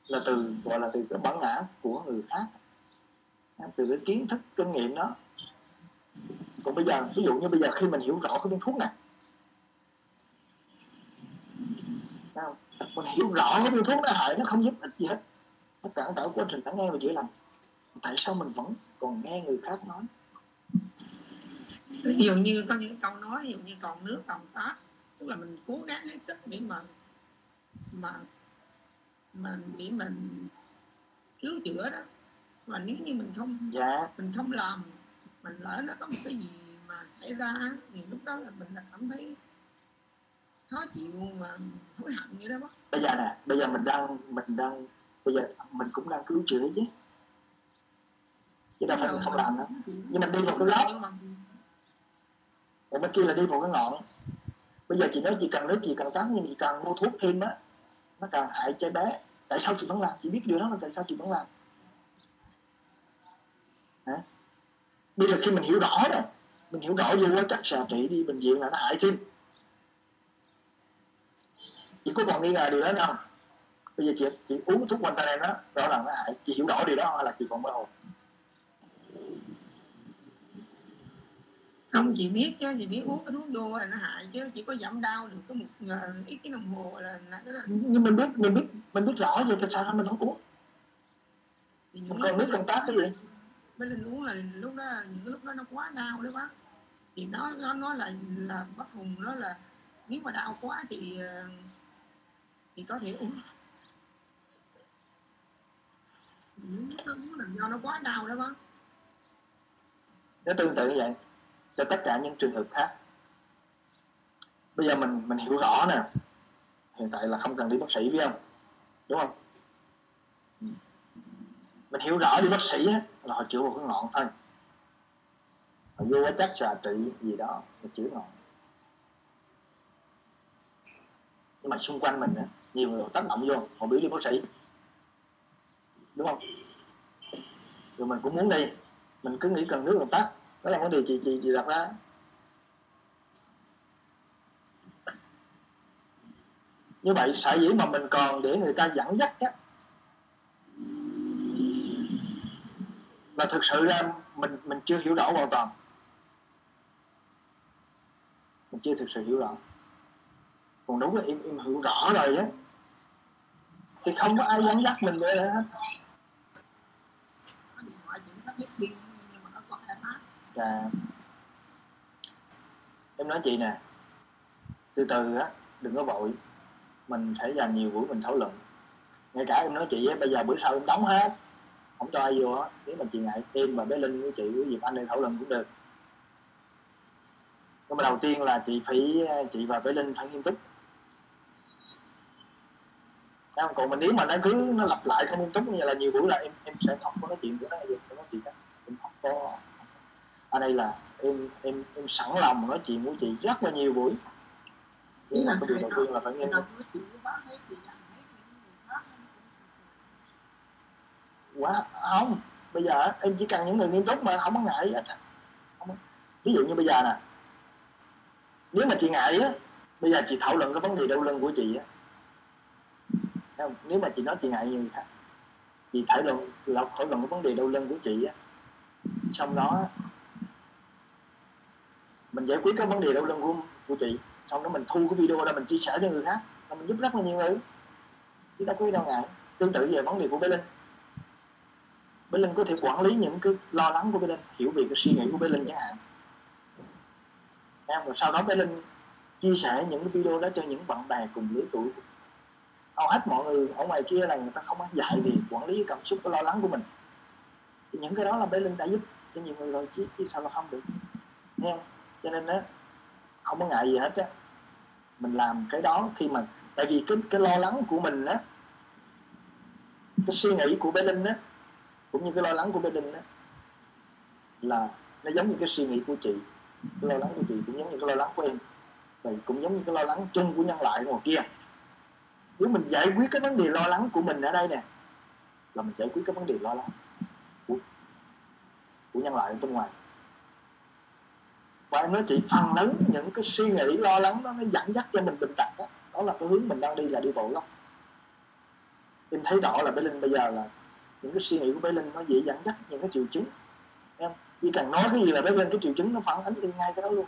Là từ, gọi là từ cái bản ngã của người khác. Từ cái kiến thức, kinh nghiệm đó. Còn bây giờ, ví dụ như bây giờ khi mình hiểu rõ cái viên thuốc này mình hiểu rõ cái viên thuốc nó hại, nó không giúp ích gì hết nó cản trở quá trình lắng nghe và chữa lành. Tại sao mình vẫn còn nghe người khác nói? Ví dụ như có những câu nói ví dụ như còn nước còn tát tức là mình cố gắng hết sức để mà mà mà để mình cứu chữa đó. Mà nếu như mình không dạ. mình không làm mình lỡ nó có một cái gì mà xảy ra thì lúc đó là mình là cảm thấy khó chịu mà hối hận như đó bác bây giờ nè bây giờ mình đang mình đang bây giờ mình cũng đang cứu chữa chứ. Chứ đâu phải mình không làm nữa, nhưng mình đi vào cái góc. Còn bên kia là đi vào cái ngọn. Bây giờ chị nói chị cần nước chị cần tắm nhưng chị cần mua thuốc thêm á. Nó càng hại cho bé. Tại sao chị vẫn làm? Chị biết điều đó là tại sao chị vẫn làm? Hả? bây giờ khi mình hiểu rõ rồi mình hiểu rõ vô chắc xà trị đi bệnh viện là nó hại thêm. Chị có còn nghi ngờ điều đó không? Bây giờ chị chị uống thuốc quanh tay đó rõ ràng nó hại. Chị hiểu rõ điều đó là chị còn mơ hồ. Không chị biết chứ chị biết uống cái thuốc vô là nó hại chứ chỉ có giảm đau được có một ít cái đồng hồ là, là, là... nhưng mình biết mình biết mình biết rõ rồi tại sao mình không uống? Con lúc nước công tác cái gì? Mới lên uống là lúc đó những cái lúc đó nó quá đau đấy bác. Thì nó nó nó là là bác hùng nó là nếu mà đau quá thì ờ, thì có thể uống những là do nó quá đau đó bác nó tương tự như vậy cho tất cả những trường hợp khác. Bây giờ mình mình hiểu rõ nè. Hiện tại là không cần đi bác sĩ phải không? Đúng không? Mình hiểu rõ đi bác sĩ á, là họ chữa một cái ngọn thôi. Họ vô cái chắc xà trị gì đó mà chữa ngọn. Nhưng mà xung quanh mình á, nhiều người tác động vô họ biểu đi bác sĩ đúng không? Rồi mình cũng muốn đi. Mình cứ nghĩ cần nước cần tắt. Đó là vấn đề chị chị chị đặt ra. Như vậy, sở dĩ mà mình còn để người ta dẫn dắt á, là thực sự ra mình mình chưa hiểu rõ hoàn toàn. Mình chưa thực sự hiểu rõ. Còn đúng là em em hiểu rõ rồi á. Thì không có ai dẫn dắt mình nữa hết nhất kiểm nhưng mà nó gọi là mát Dạ. Em nói chị nè, từ từ á, đừng có vội, mình phải dành nhiều buổi mình thảo luận. Ngay cả em nói chị á, bây giờ bữa sau em đóng hết, không cho ai vô á, nếu mà chị ngại em và bé Linh với chị với dịp Anh đi thảo luận cũng được. Nhưng mà đầu tiên là chị phải chị và bé Linh phải nghiêm túc. Không? Còn mình nếu mà nó cứ nó lặp lại không nghiêm túc như là nhiều buổi là em em sẽ không có nói chuyện với nó gì, không nói chuyện đó. Em không có ở đây là em em em sẵn lòng nói chuyện với chị rất là nhiều buổi nhưng mà cái điều đầu tiên là phải khác quá không bây giờ em chỉ cần những người nghiêm túc mà không có ngại hết không ví dụ như bây giờ nè nếu mà chị ngại á bây giờ chị thảo luận cái vấn đề đau lưng của chị á không? nếu mà chị nói chị ngại như người khác chị thảo luận, lọc thảo luận cái vấn đề đau lưng của chị á. Xong đó, mình giải quyết cái vấn đề đau lưng của của chị. Xong đó mình thu cái video đó mình chia sẻ cho người khác là mình giúp rất là nhiều người. Chứ đâu có gì đâu ngại. Tương tự về vấn đề của bé linh. Bé linh có thể quản lý những cái lo lắng của bé linh, hiểu về cái suy nghĩ của bé linh chẳng hạn. Em, rồi sau đó bé linh chia sẻ những cái video đó cho những bạn bè cùng lứa tuổi hầu hết mọi người ở ngoài kia là người ta không có dạy về quản lý cảm xúc cái lo lắng của mình. Thì những cái đó là bé linh đã giúp cho nhiều người rồi chứ, chứ sao là không được. Nghe không? cho nên á không có ngại gì hết á. Mình làm cái đó khi mà tại vì cái cái lo lắng của mình á cái suy nghĩ của bé linh á cũng như cái lo lắng của bé linh á là nó giống như cái suy nghĩ của chị cái lo lắng của chị cũng giống như cái lo lắng của em. Và cũng giống như cái lo lắng chung của nhân loại ngoài kia nếu mình giải quyết cái vấn đề lo lắng của mình ở đây nè là mình giải quyết cái vấn đề lo lắng của, của nhân loại ở bên ngoài. Và em nói chị phần lớn những cái suy nghĩ lo lắng đó nó dẫn dắt cho mình bình tật đó, đó là cái hướng mình đang đi là đi bộ lắm em thấy rõ là bé linh bây giờ là những cái suy nghĩ của bé linh nó dễ dẫn dắt những cái triệu chứng. Em chỉ cần nói cái gì là bé linh cái triệu chứng nó phản ánh đi ngay cái đó luôn.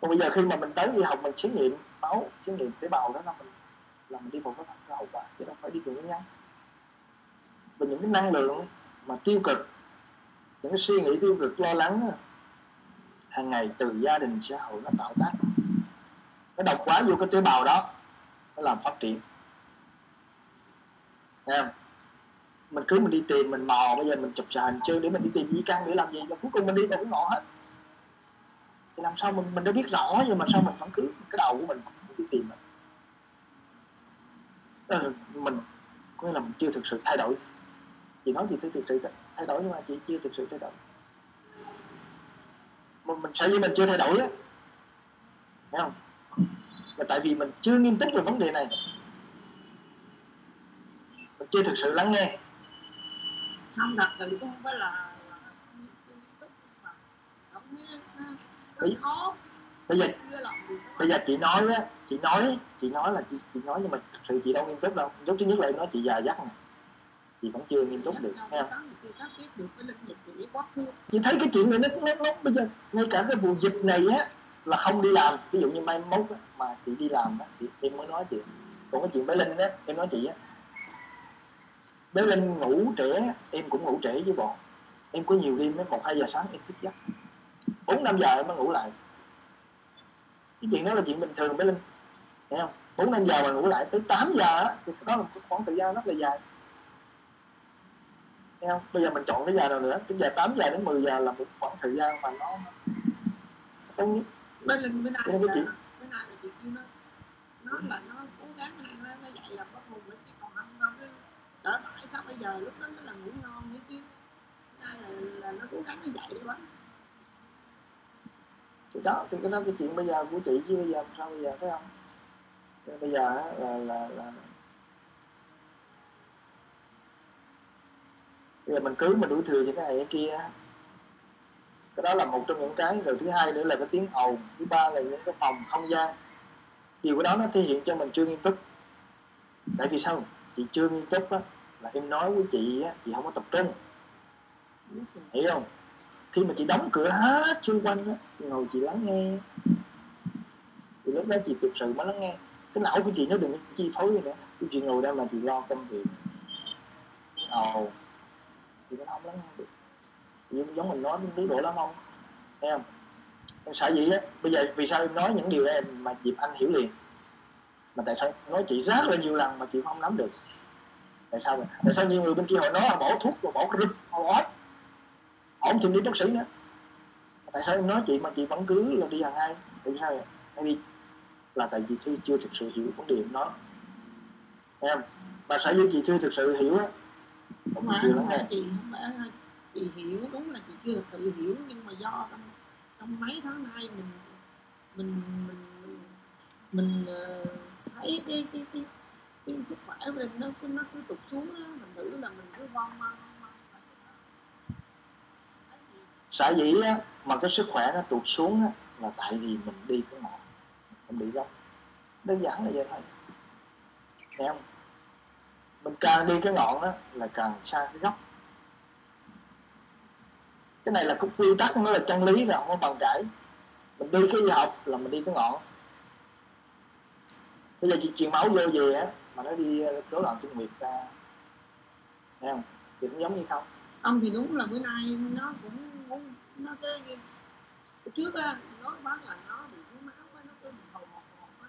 Còn bây giờ khi mà mình tới đi học mình xét nghiệm máu xét nghiệm tế bào đó, là mình là mình đi vào cái cái hậu quả, chứ đâu phải đi cùng nguyên nhân và những cái năng lượng mà tiêu cực, những cái suy nghĩ tiêu cực, lo lắng hàng ngày từ gia đình, xã hội nó tạo tác. Nó độc quá vô cái tế bào đó, nó làm phát triển. Nghe không? mình cứ mình đi tìm, mình mò, bây giờ mình chụp xà hình chơi để mình đi tìm di căn để làm gì, và cuối cùng mình đi vào cái ngõ hết thì làm sao mình mình đã biết rõ nhưng mà sao mình vẫn cứ cái đầu của mình vẫn cứ tìm mình? Là mình có nghĩa là mình chưa thực sự thay đổi. Chị nói chị thực sự thay đổi nhưng mà chị chưa thực sự thay đổi. Mình, mình sợ như mình chưa thay đổi á? Thấy không? Là tại vì mình chưa nghiêm túc về vấn đề này. Mình chưa thực sự lắng nghe. Không thật sự cũng không phải là là không nghiêm nghiêm túc mà nó nó nó Bây- bây giờ bây giờ chị nói á chị nói chị nói là chị, chị nói nhưng mà thực sự chị đâu nghiêm túc đâu. Lúc thứ nhất là em nói chị già dắt nè chị vẫn chưa nghiêm túc được khứ. Chị thấy cái chuyện này nó nó, nó bây giờ ngay cả cái vụ dịch này á là không đi làm. Ví dụ như mai mốt á, mà chị đi làm á thì em mới nói chị. Còn cái chuyện bé linh á em nói chị á bé linh ngủ trễ em cũng ngủ trễ với bọn em có nhiều đêm đến một hai giờ sáng em thức giấc bốn năm giờ em mới ngủ lại. Cái chuyện đó là chuyện bình thường bé linh. Thấy không? Bốn năm giờ mà ngủ lại tới 8 giờ á thì là một khoảng thời gian rất là dài. Thấy không? Bây giờ mình chọn cái giờ nào nữa? Cái giờ 8 giờ đến 10 giờ là một khoảng thời gian mà nó tốt nhất. Bên linh bên này Cái là chị- bên này là chị kêu nó nó là nó cố gắng nó nó, nó dạy là có hồn với cái còn không đâu cái đỡ phải. Sao bây giờ lúc đó nó là ngủ ngon nữa chứ? Này là, là nó cố gắng nó dạy quá thì đó, thì cái đó cái chuyện bây giờ của chị chứ bây giờ làm sao bây giờ, thấy không? Nên bây giờ là là là bây giờ mình cứ mình đuổi thừa cho cái này, cái kia á. cái đó là một trong những cái, rồi thứ hai nữa là cái tiếng ồn, thứ ba là những cái phòng không gian. Điều cái đó nó thể hiện cho mình chưa nghiêm túc. Tại vì sao? Chị chưa nghiêm túc á, là em nói với chị á, chị không có tập trung. Hiểu không? Khi mà chị đóng cửa hết xung quanh á ngồi chị lắng nghe. Thì lúc đó chị thực sự mới lắng nghe. Cái não của chị nó đừng chi phối gì nữa. Cái chị ngồi đây mà chị lo công việc. Ồ thì nó không lắng nghe được. Giống, giống mình nói đứa đổ lắm không? Thấy không? Em sợ gì á? Bây giờ vì sao em nói những điều em mà dịp anh hiểu liền? Mà tại sao nói chị rất là nhiều lần mà chị không nắm được? Tại sao vậy? tại sao nhiều người bên kia họ nói là bỏ thuốc rồi bỏ cái rừng họ bỏ không chịu đi bác sĩ nữa tại sao em nói chị mà chị vẫn cứ là đi hàng hai? Tại sao vậy? Tại vì là tại vì chưa, chưa thực sự hiểu vấn đề em Thấy không? Mà sở dĩ chị chưa thực sự hiểu á không phải không phải chị không phải chị hiểu đúng là chị chưa thực sự hiểu nhưng mà do trong trong mấy tháng nay mình mình mình mình ờ, thấy cái cái cái, cái sức khỏe của mình nó cứ nó cứ tụt xuống á mình thử là mình cứ von von von sở dĩ á, mà cái sức khỏe nó tụt xuống á, là tại vì mình đi cái ngọn mình bị gốc. Đơn giản là vậy thôi. Em, không? Mình càng đi cái ngọn á, là càng xa cái gốc. Cái này là cái quy tắc nó là chân lý rồi không có bàn cãi mình đi cái học là mình đi cái ngọn. Bây giờ chị truyền máu vô về á mà nó đi ờ, rối loạn trung nguyệt ra. Thấy không? Thì cũng giống như không? Ông thì đúng là bữa nay nó cũng muốn nó cái trước á nói bác là nó bị thiếu máu á nó cứ bị hồi hộp hộp á.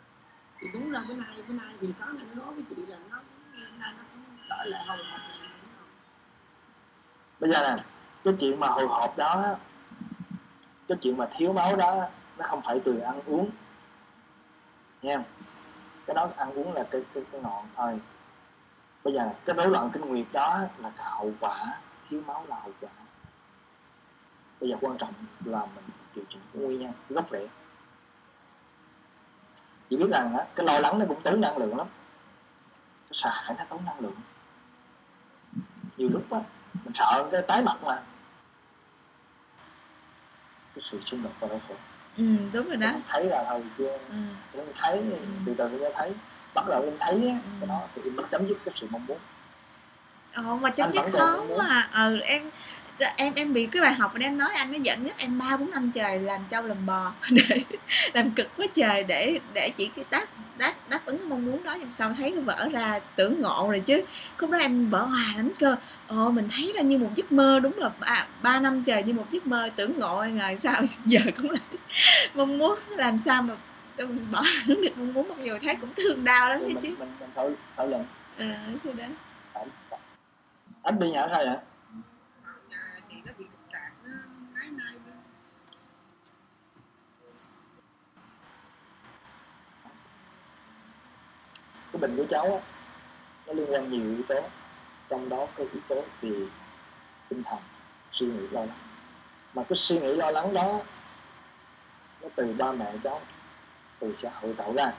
Thì đúng là bữa nay bữa nay thì sáng nay nó nói với chị là nó hôm bữa nay nó cũng gọi là hồi hộp này bây giờ nè cái chuyện mà hồi hộp đó cái chuyện mà thiếu máu đó nó không phải từ ăn uống. Nha cái đó ăn uống là cái cái, cái ngọn thôi. Bây giờ cái rối loạn kinh nguyệt đó là cái hậu quả thiếu máu là hậu quả bây giờ quan trọng là mình điều chỉnh cái nguyên nhân cái gốc rễ. Chỉ biết rằng á, cái lo lắng nó cũng tốn năng lượng lắm. Cái sợ hãi nó tốn năng lượng. Nhiều lúc á mình sợ cái tái mặt mà. Cái sự xung đột và đau khổ ừ đúng rồi đó. Em thấy là hồi chưa ừ. em thấy từ từ em thấy. Bắt đầu em thấy á, Ừ. cái đó thì mới chấm dứt cái sự mong muốn. Ồ, mà chấm dứt khó còn muốn. quá à. ừ, em em em bị cái bài học mà em nói anh nó dẫn dắt em ba bốn năm trời làm trâu làm bò để làm cực quá trời để để chỉ cái đáp đáp đáp ứng cái mong muốn đó. Nhưng sau thấy nó vỡ ra tưởng ngộ rồi chứ. Lúc đó em vỡ hòa lắm cơ. Ồ mình thấy ra như một giấc mơ đúng là ba, ba năm trời như một giấc mơ tưởng ngộ ngày sau giờ cũng là mong muốn làm sao mà tôi bỏ hẳn được mong muốn mặc dù thấy cũng thương đau lắm đấy chứ. mình mình mình thở thở lần. Ờ thì đó. Anh đi nhà sao vậy nhà thì nó bị trục trặc nó nái nai đi cái bệnh của cháu á, nó liên quan nhiều yếu tố trong đó có yếu tố về tinh thần suy nghĩ lo lắng. Mà cái suy nghĩ lo lắng đó nó từ ba mẹ cháu từ xã hội tạo ra.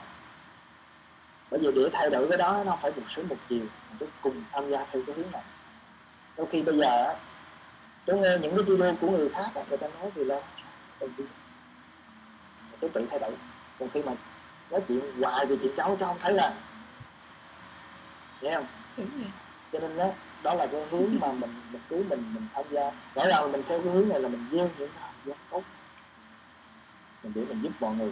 Bởi vì để thay đổi cái đó nó phải một sớm một chiều mình cùng tham gia theo cái hướng này. Đôi khi bây giờ á, tôi nghe những cái video của người khác người ta nói về lo lắng tôi tự thay đổi. Còn khi mà nói chuyện hoài về chuyện cháu cháu không thấy là nghe không? Đúng rồi. Cho nên đó đó là cái hướng mà mình mình cứ mình mình tham gia. Rõ ràng là mình theo cái hướng này là mình gieo những cái hạt giống tốt. Mình để mình giúp mọi người.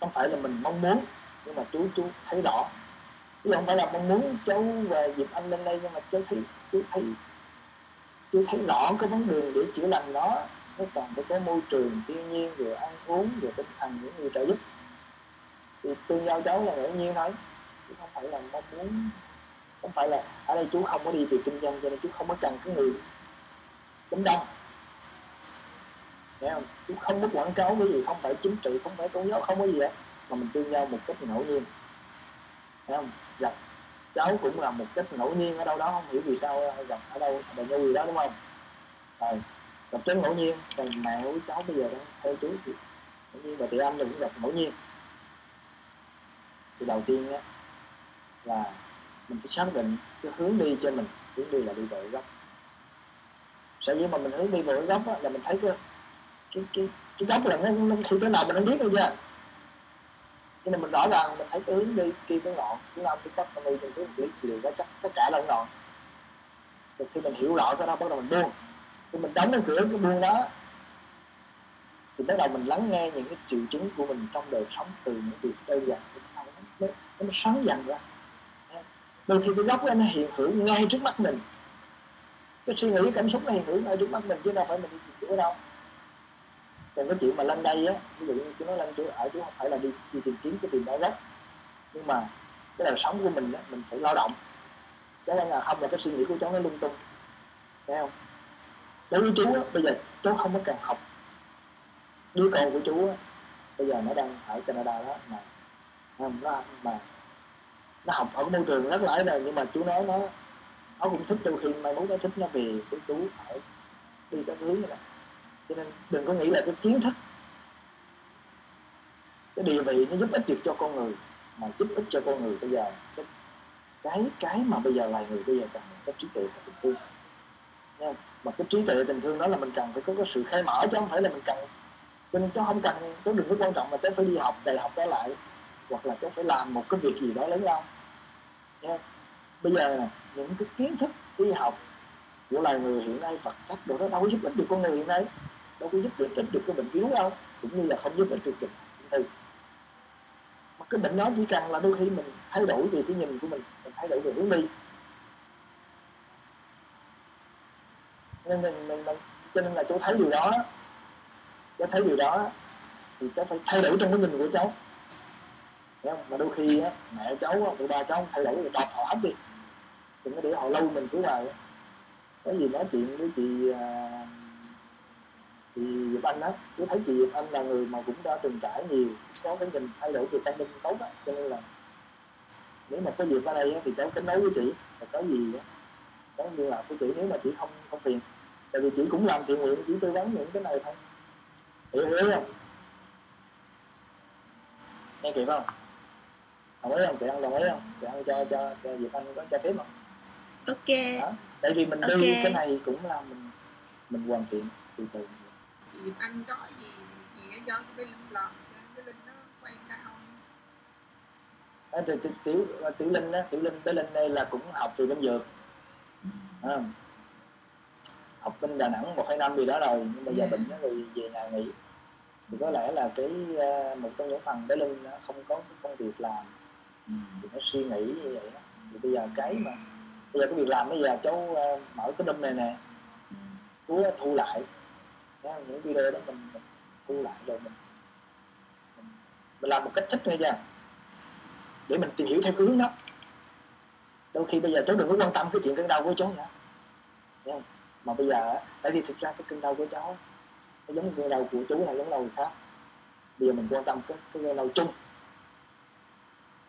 Không phải là mình mong muốn nhưng mà chú chú thấy rõ. Chứ không phải là mong muốn cháu và dịp anh lên đây nhưng mà cháu thấy cháu thấy. Cháu thấy rõ cái vấn đề để chữa lành nó. Nó cần phải có môi trường thiên nhiên rồi ăn uống rồi tinh thần những người trợ giúp. Thì tương giao cháu là ngẫu nhiên thôi chứ không phải là mong muốn, không phải là, ở đây chú không có đi về kinh doanh cho nên chú không có cần cái người đám đông Thấy không? Chú không có quảng cáo cái gì, không phải chính trị, không phải tôn giáo, không có gì hết. Mà mình tương giao một cách ngẫu nhiên. Thấy không? Gặp cháu cũng là một cách ngẫu nhiên ở đâu đó, không hiểu vì sao, gặp ở đâu bà nhau gì đó, đúng không? Rồi, gặp cháu ngẫu nhiên, còn mẹ của cháu bây giờ đang theo chú thì ngẫu nhiên. Và chị anh cũng gặp ngẫu nhiên. Thì đầu tiên á là mình phải xác định cái hướng đi cho mình. Hướng đi là đi về gốc sở dĩ mà mình hướng đi về gốc á, là mình thấy cái cái cái cái gốc là nó, nó khi tới nào mình không biết đâu chưa cho nên mình rõ ràng mình thấy cái hướng đi kia cái ngọn chúng ta cái cấp mình đi mình cứ mình liền có chắc tất cả là ngọn. Rồi khi mình hiểu rõ cái đó bắt đầu mình buông. Khi mình đóng cái cửa cái buông đó thì bắt đầu mình lắng nghe những cái triệu chứng của mình trong đời sống từ những việc đơn giản nó, nó, nó sáng dần ra đôi khi cái gốc đó nó hiện hữu ngay trước mắt mình. Cái suy nghĩ cảm xúc nó hiện hữu ngay trước mắt mình chứ đâu phải mình đi tìm chỗ đâu. Còn cái chuyện mà lên đây á ví dụ như tôi nói lên chỗ ở chứ không phải là đi, đi tìm kiếm cái tìm đó gốc nhưng mà cái đời sống của mình á mình phải lao động. Cho nên là không là cái suy nghĩ của cháu nó lung tung. Thấy không? Đối với chú á bây giờ chú không có cần học. Đứa con của chú á bây giờ nó đang ở Canada đó mà không? Nó mà nó học ở môi trường rất là này nhưng mà chú nói nó nó cũng thích đôi khi mai mốt nó thích nó về với chú phải đi các hướng này cho nên đừng có nghĩ là cái kiến thức cái địa vị nó giúp ích được cho con người mà giúp ích cho con người bây giờ. Cái cái, cái mà bây giờ là người bây giờ cần cái trí tuệ và tình thương. Nha mà cái trí tuệ tình thương đó là mình cần phải có cái sự khai mở chứ không phải là mình cần. Cho nên cháu không cần cháu đừng có quan trọng mà cháu phải đi học đại học trở lại hoặc là cháu phải làm một cái việc gì đó lớn lao nha. Bây giờ những cái kiến thức y học của loài người hiện nay vật chất đồ đó đâu có giúp ích được con người hiện nay đâu có giúp được chỉnh được cái bệnh yếu đâu cũng như là không giúp được bệnh ung thư mà cái bệnh đó chỉ cần là đôi khi mình thay đổi về cái nhìn của mình mình thay đổi về hướng đi. Nên mình, mình, mình cho nên là cháu thấy điều đó cháu thấy điều đó thì cháu phải thay đổi trong cái nhìn của cháu không? mà đôi khi á, mẹ cháu tụi ba cháu thay đổi đọc họ hết đi đừng có để họ lâu mình cứ hoài có gì nói chuyện với chị à, chị Diệp Anh á cứ thấy chị Diệp Anh là người mà cũng đã từng trải nhiều có cái nhìn thay đổi về tâm linh tốt á cho nên là nếu mà có dịp ở đây á, thì cháu kết nối với chị và có gì á cháu liên lạc với chị nếu mà chị không không phiền. Tại vì chị cũng làm thiện nguyện chỉ tư vấn những cái này thôi. Hiểu hiểu không? Nghe kịp không? Đồng ý không? Chị ăn đồng ý không? Chị ăn cho cho cho Diệp Anh có cho phép không? Ok. Đó. tại vì mình Ok. đi cái này cũng là mình mình hoàn thiện từ từ. Dịp anh có gì gì ở do cái linh cho cái linh nó quay ra không? Đó, thì, thì, tiểu tiểu linh á tiểu linh tới lên đây là cũng học từ bên dược. À, học bên đà nẵng một hai năm gì đó rồi nhưng mà giờ Dạ. bệnh nó rồi về nhà nghỉ. Thì có lẽ là cái ờ, một trong những phần bé linh nó không có cái công việc làm thì nó suy nghĩ như vậy đó. thì bây giờ cái mà bây giờ cái việc làm bây giờ cháu ờ, mở cái đâm này nè Ừ. chú thu lại. Đó, những video đó mình, mình thu lại rồi mình, mình mình làm một cách thích nghe chưa để mình tìm hiểu theo cái hướng đó. Đôi khi bây giờ cháu đừng có quan tâm cái chuyện cơn đau của cháu nữa không? mà bây giờ tại vì thực ra cái cơn đau của cháu nó giống như cơn đau của chú hay giống đau người khác. Bây giờ mình quan tâm cái cái cơn đau chung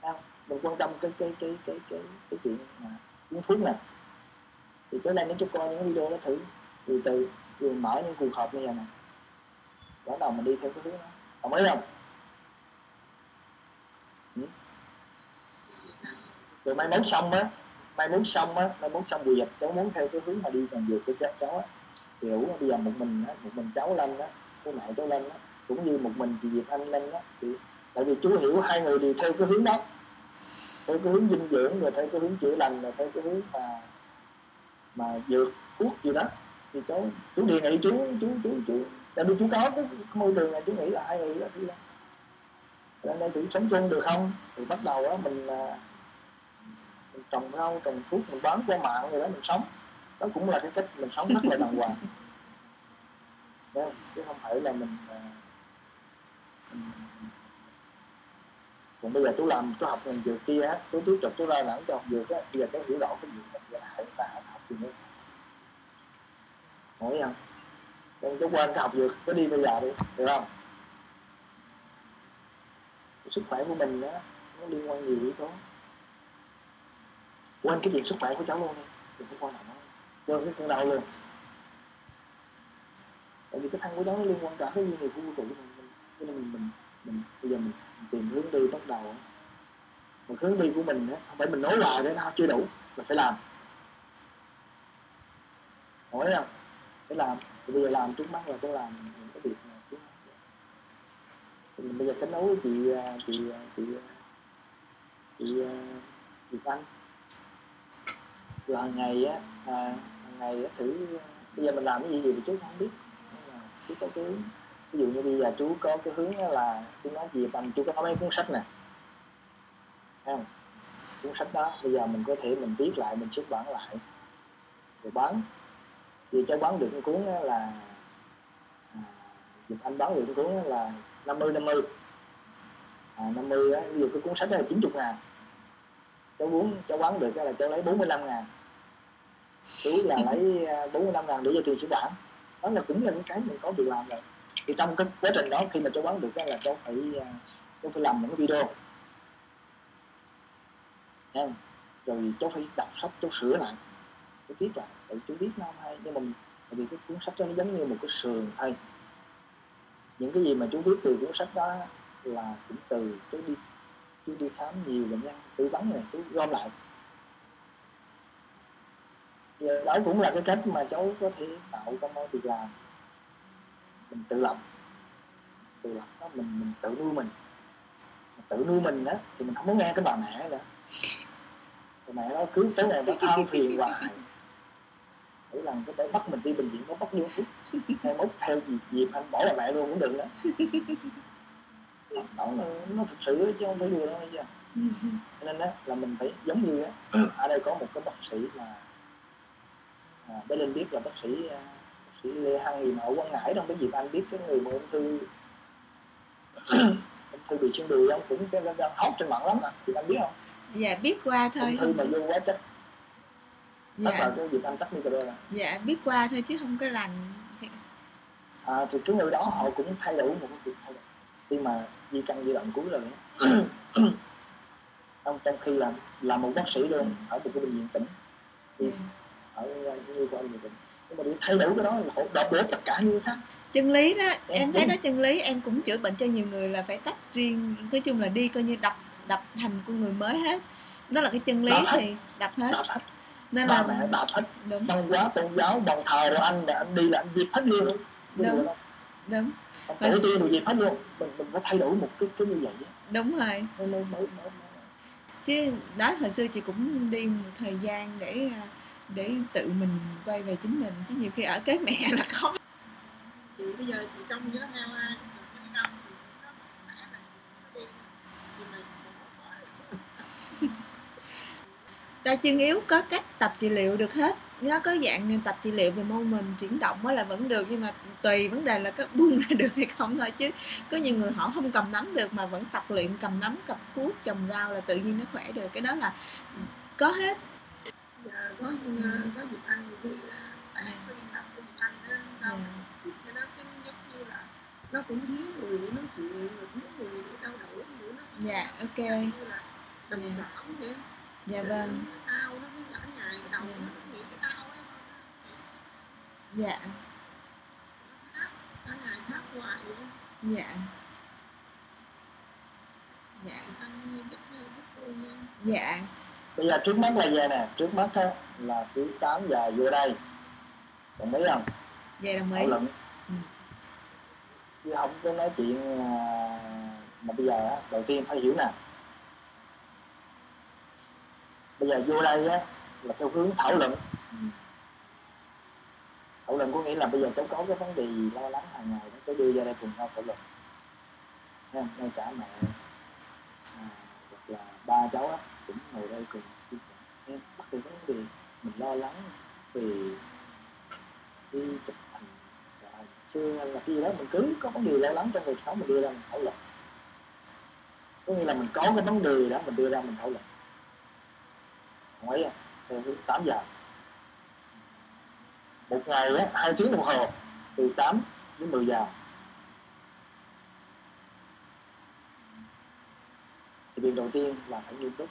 không? mình quan tâm cái cái cái cái cái cái chuyện mà uống thuốc này thì tối nay nếu chúng coi những video đó thử. Từ từ rồi mở những cuộc họp như vậy nè. Bắt đầu mình đi theo cái hướng đó. Đồng ý không? Ừ. rồi mai mốt xong á, mai mốt xong á, mai mốt xong vừa dịch cháu muốn theo cái hướng mà đi còn vượt của cháu cháu á. Thì đủ bây giờ một mình á, một mình cháu lên á cô mẹ cháu lên á, cũng như một mình chị Diệp Anh lên á. Thì tại vì chú hiểu hai người đều theo cái hướng đó theo cái hướng dinh dưỡng rồi theo cái hướng chữa lành rồi theo cái hướng mà mà dược thuốc gì đó thì cháu chú đi nghĩ chú chú chú chú tại vì chú có cái, môi trường này chú nghĩ là ai nghĩ đó thì lên đây chú sống chung được không? Thì bắt đầu á mình à, mình trồng rau trồng thuốc mình bán qua mạng rồi đó mình sống. Đó cũng là cái cách mình sống rất là đàng hoàng. Chứ không phải là mình, à, mình còn bây giờ chú làm chú học ngành dược kia á chú tiếp tục chú ra lãng cho học dược á bây giờ cái hiểu rõ cái gì là hại ta học gì nữa. Hỏi không nên chú quên cái học dược cứ đi bây giờ đi được không? Sức khỏe của mình đó nó liên quan nhiều yếu tố. Quên cái chuyện sức khỏe của cháu luôn đi đừng có quan trọng quên cái cơn đau luôn. Tại vì cái thân của cháu nó liên quan cả cái nhiều nghiệp của vũ trụ mình mình nên mình, mình mình bây giờ mình, tìm hướng đi bắt đầu một hướng đi của mình đó, không phải mình nói hoài để nó chưa đủ mình phải làm. Hỏi không? Phải làm. Thì bây giờ làm trước mắt là tôi làm những cái việc này trước mắt. Thì mình bây giờ kết nối với chị à, chị à, chị à, chị chị anh. Rồi hàng ngày á à, hàng ngày á, thử bây giờ mình làm cái gì thì trước không biết. Nhưng mà có cái ví dụ như bây giờ chú có cái hướng là chú nói gì bằng chú có mấy cuốn sách nè. Không? Cuốn sách đó bây giờ mình có thể mình viết lại mình xuất bản lại. Rồi bán. Vì cho bán được cái cuốn là à, anh bán được cuốn là 50 50 à, 50 á, ví dụ cái cuốn sách đó là 90 ngàn. Cháu muốn cháu bán được là cháu lấy 45 ngàn. Chú là lấy 45 à, ngàn để cho tiền xuất bản. Đó là cũng là những cái mình có việc làm rồi thì trong cái quá trình đó khi mà cháu bán được là cháu phải à, cháu phải làm những cái video. Không? rồi cháu phải đọc sách, cháu sửa lại. Cháu viết lại, tại chú viết nó hay, nhưng mà tại vì cái cuốn sách đó nó giống như một cái sườn thôi những cái gì mà chú viết từ cuốn sách đó là cũng từ chú đi chú đi khám nhiều bệnh nhân, tư vấn này, chú gom lại. Giờ đó cũng là cái cách mà cháu có thể tạo công an việc làm mình tự lập. Tự lập đó mình mình tự nuôi mình. Tự nuôi mình đó thì mình không muốn nghe cái bà mẹ nữa. Bà mẹ nó cứ tới ngày nó than phiền hoài. Mỗi lần có thể bắt mình đi bệnh viện nó bắt vô hay mốt theo gì dịp anh bỏ bà mẹ luôn cũng được đó đó là nó thực sự chứ không phải đùa đâu chứ nên đó là mình phải giống như á ở đây có một cái bác sĩ là à, bé linh biết là bác sĩ à, sĩ lê hằng mà ở quảng ngãi trong cái dịp anh biết cái người mà ung thư ung thư bị xương đùi ông cũng cái đang hot trên mạng lắm à thì anh biết không? Dạ biết qua thôi ung thư mà vô quá chất. Dạ. tắt cái dịp anh tắt micro là dạ biết qua thôi chứ không có lành à, thì cái người đó họ cũng thay đổi một cái việc thay đổi. Khi mà di căn giai đoạn cuối rồi trong trong khi là là một bác sĩ luôn ở một cái bệnh viện tỉnh. Thì dạ. ở như của anh bệnh mà để thay đổi cái đó là đập đổ tất cả như khác. Chân lý đó em, Em thấy đó chân lý em cũng chữa bệnh cho nhiều người là phải tách riêng nói chung là đi coi như đập đập thành con người mới hết. Đó là cái chân lý Đập hết. thì đập hết. Đạp hết. Nên ba là mẹ đạp hết. Đúng. Văn hóa tôn giáo bằng thờ rồi anh là anh đi là anh dịp hết luôn. Đúng Đúng. đúng. Rồi- tổ tiên rồi dịp hết luôn. Mình mình phải thay đổi một cái cái như vậy đúng rồi. Mới mới mới mới mới- chứ đó hồi xưa chị cũng đi một thời gian để à, để tự mình quay về chính mình chứ nhiều khi ở kế mẹ là khó chị bây giờ chị trông với nó theo ai tay chân yếu có cách tập trị liệu được hết. Nó có dạng tập trị liệu về môn mình chuyển động mới là vẫn được nhưng mà tùy vấn đề là có buông ra được hay không thôi. Chứ có nhiều người họ không cầm nắm được mà vẫn tập luyện cầm nắm cầm cuốc trồng rau là tự nhiên nó khỏe được. Cái đó là có hết giờ có ờ, có dịp anh thì ờ, bạn có liên lạc dịp anh nên đâu chuyện cho nó cái giống như là nó cũng thiếu người để nói chuyện rồi thiếu người để trao đổi nữa nó dạ ok. như là trầm Dạ. cảm vậy. Dạ vâng. đau nó cứ cả ngày đầu Dạ. nó nghĩ cái nó nghĩ dạ. nó cả ngày tháp hoài vậy. Dạ. Dạ. Anh giúp giúp tôi nha. Dạ bây giờ trước mắt là về nè trước mắt á, là thứ 8 giờ vô đây. Đồng ý không? Dạ đồng ý. Luận. Ừ. chứ không có nói chuyện à, mà bây giờ á, đầu tiên phải hiểu nè. Bây giờ vô đây á là theo hướng thảo luận. Ừ. thảo luận có nghĩa là bây giờ cháu có cái vấn đề gì lo lắng hàng ngày đó cháu đưa ra đây cùng nhau thảo luận. Ngay cả mẹ à, hoặc là ba cháu á cũng ngồi đây cùng chia sẻ. Lo lắng vì khi chụp hình và chưa là cái gì đó mình cứ có vấn đề lo lắng trong cuộc sống mình đưa ra mình thảo luận. Có nghĩa là mình có cái vấn đề đó mình đưa ra mình thảo luận. Không? Ấy à từ tám giờ. Một ngày á, hai tiếng đồng hồ, từ 8 đến 10 giờ. Thì việc đầu tiên là phải nghiêm túc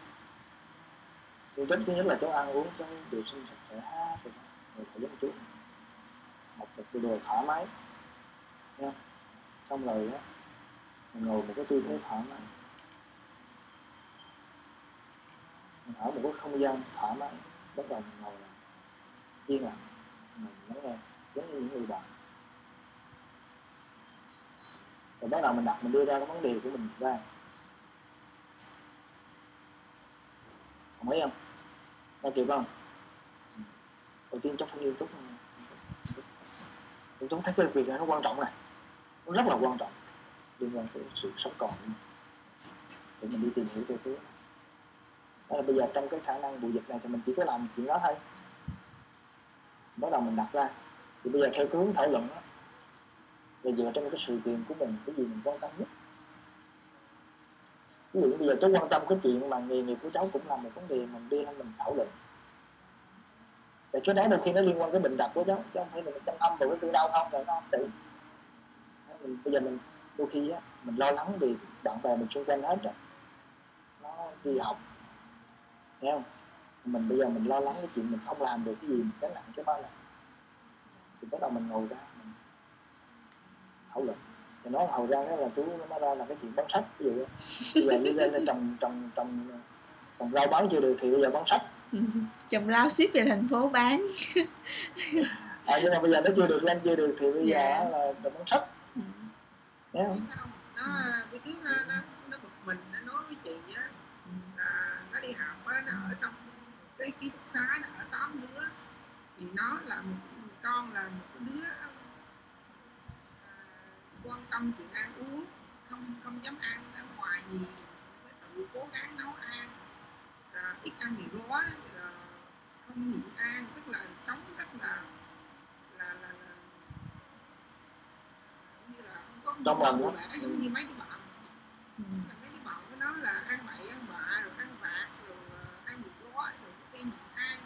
nghiêm túc thứ nhất là cháu ăn uống cháu vệ sinh sạch sẽ rồi người phải giống chú một một cái đồ thoải mái. Nha. Xong rồi á, mình ngồi một cái tư thế thoải mái. Mình ở một cái không gian thoải mái, bắt đầu mình ngồi là yên lặng, mình lắng nghe, giống như những người bạn. Rồi bắt đầu mình đặt, mình đưa ra cái vấn đề của mình ra. Không thấy không? Ta kịp không đầu tiên trong phải nghiêm túc chúng thấy cái việc này nó quan trọng này. Nó rất là quan trọng. Liên quan tới sự sống còn. Để mình đi tìm hiểu về thứ đó. Là bây giờ trong cái khả năng vụ dịch này thì mình chỉ có làm chuyện đó thôi. Bắt đầu mình đặt ra. Thì bây giờ theo cái hướng thảo luận đó là dựa trên cái sự kiện của mình, cái gì mình quan tâm nhất? Ví dụ bây giờ cháu quan tâm cái chuyện mà nghề nghiệp của cháu cũng là một vấn đề mình đi hay mình thảo luận. Để cái đó đôi khi nó liên quan cái bệnh tật của cháu chứ không phải là mình chăm âm vào cái cơn đau không rồi nó không tự. Mình, bây giờ mình đôi khi á, mình lo lắng vì bạn bè mình xung quanh hết rồi nó đi học thấy không? Mình bây giờ mình lo lắng cái chuyện mình không làm được cái gì mình cái nặng cái bao là. Thì bắt đầu mình ngồi ra mình thảo luận thì nói hầu ra đó là chú nó ra là cái chuyện bán sách ví dụ bây giờ như lên trồng trồng trồng trồng rau bán chưa được thì bây giờ bán sách. Trồng rau ship về thành phố bán. À, nhưng mà bây giờ nó chưa được lên chưa được thì bây Dạ. giờ là trồng bán sách. Ừ. thấy không? Nó bữa trước nó nó nó bực mình nó nói với chị á là nó đi học á nó ở trong cái ký túc xá nó ở tám đứa. Thì nó là một con là một đứa quan tâm chuyện ăn uống không không dám ăn ở ngoài nhiều phải tự cố gắng nấu ăn à, ít ăn mì gói à, không nhịn ăn tức là sống rất là là là, là giống như là không có đó. vẻ giống như mấy đứa bạn Ừ. mấy đứa bạn của nó là ăn bậy ăn bạ rồi ăn vặt rồi ờ, ăn mì gói rồi cái tim nhịn ăn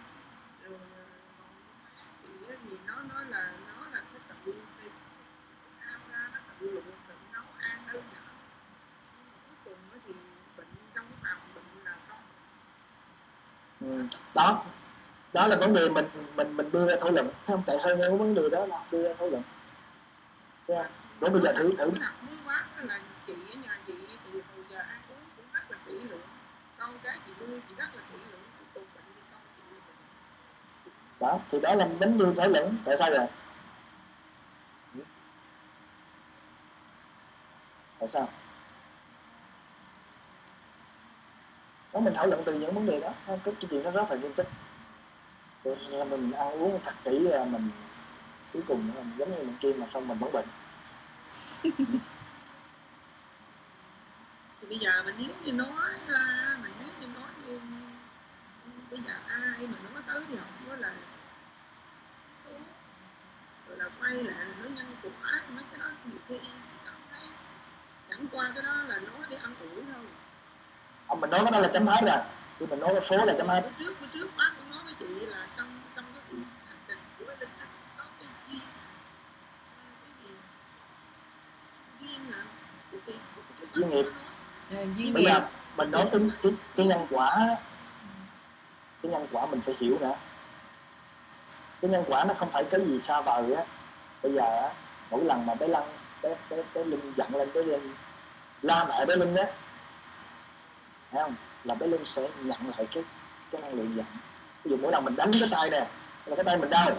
rồi ờ, còn bác thì á thì nó nói là nó là cái tự đi đi ăn ra nó tự luộc tự nấu ăn đơn giản nhưng mà cuối cùng á thì bệnh trong cái phòng bệnh là con ừ. Đó. Đó là vấn đề mình mình mình đưa ra thảo luận. Thấy không tại sao những cái vấn đề đó là đưa ra thảo luận. Thấy không? Rồi bây giờ thử thử. Nói thật với bác á là chị ở nhà chị thì hồi giờ ăn uống cũng rất là kỹ lưỡng. Con cái chị nuôi chị rất là kỹ lưỡng cùng bệnh thì con chị đó thì đó là vấn đề thảo luận. Tại sao vậy? Tại sao đó mình thảo luận từ những vấn đề đó. Cái chuyện nó rất là nghiêm túc. Mình ăn uống thật kỹ là mình cuối cùng mình giống như mình kia mà xong mình vẫn bệnh. Thì bây giờ mình nếu như nói ra, mình nếu như nói như bây giờ ai mà nói tới thì không có là số rồi là quay lại là nó nhân quả, mấy cái đó nhiều khi em cảm thấy, chẳng qua cái đó là nói để ăn ủi thôi ông mình nói cái đó là chấm hết rồi khi mình nói cái số là chấm hết bữa trước bữa trước bác cũng nói với chị là trong trong cái việc hành trình của linh này có cái duyên cái gì? Duyên hả? Của Duyên nghiệp. Rồi, duyên bây nghiệp. Giờ mình nói cái cái, cái nhân quả. Cái nhân quả mình phải hiểu nữa. Cái nhân quả nó không phải cái gì xa vời á. Bây giờ á mỗi lần mà bé lăng bé bé bé linh giận lên bé linh la mẹ bé linh á thấy không? Là bé linh sẽ nhận lại cái cái năng lượng giận. Ví dụ mỗi lần mình đánh cái tay nè, là cái tay mình đau.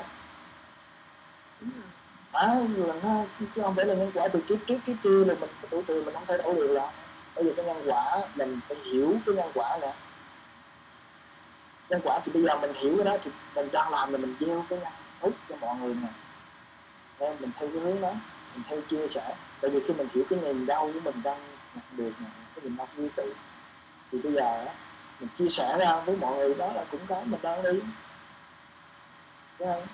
Á là nó chứ không phải là nhân quả từ kiếp trước kiếp kia là mình, tuổi từ mình không thay đổi được là bây giờ cái nhân quả, mình phải hiểu cái nhân quả nè. Nhân quả thì bây giờ mình hiểu cái đó thì mình đang làm là mình gieo cái nhân thức cho mọi người nè. Nên mình theo cái hướng đó, mình theo chia sẻ. Tại vì khi mình hiểu cái niềm đau của mình đang nhận được nè, cái niềm đau vui tự thì bây giờ mình chia sẻ ra với mọi người đó là cũng cái mình đang đi. Đúng không?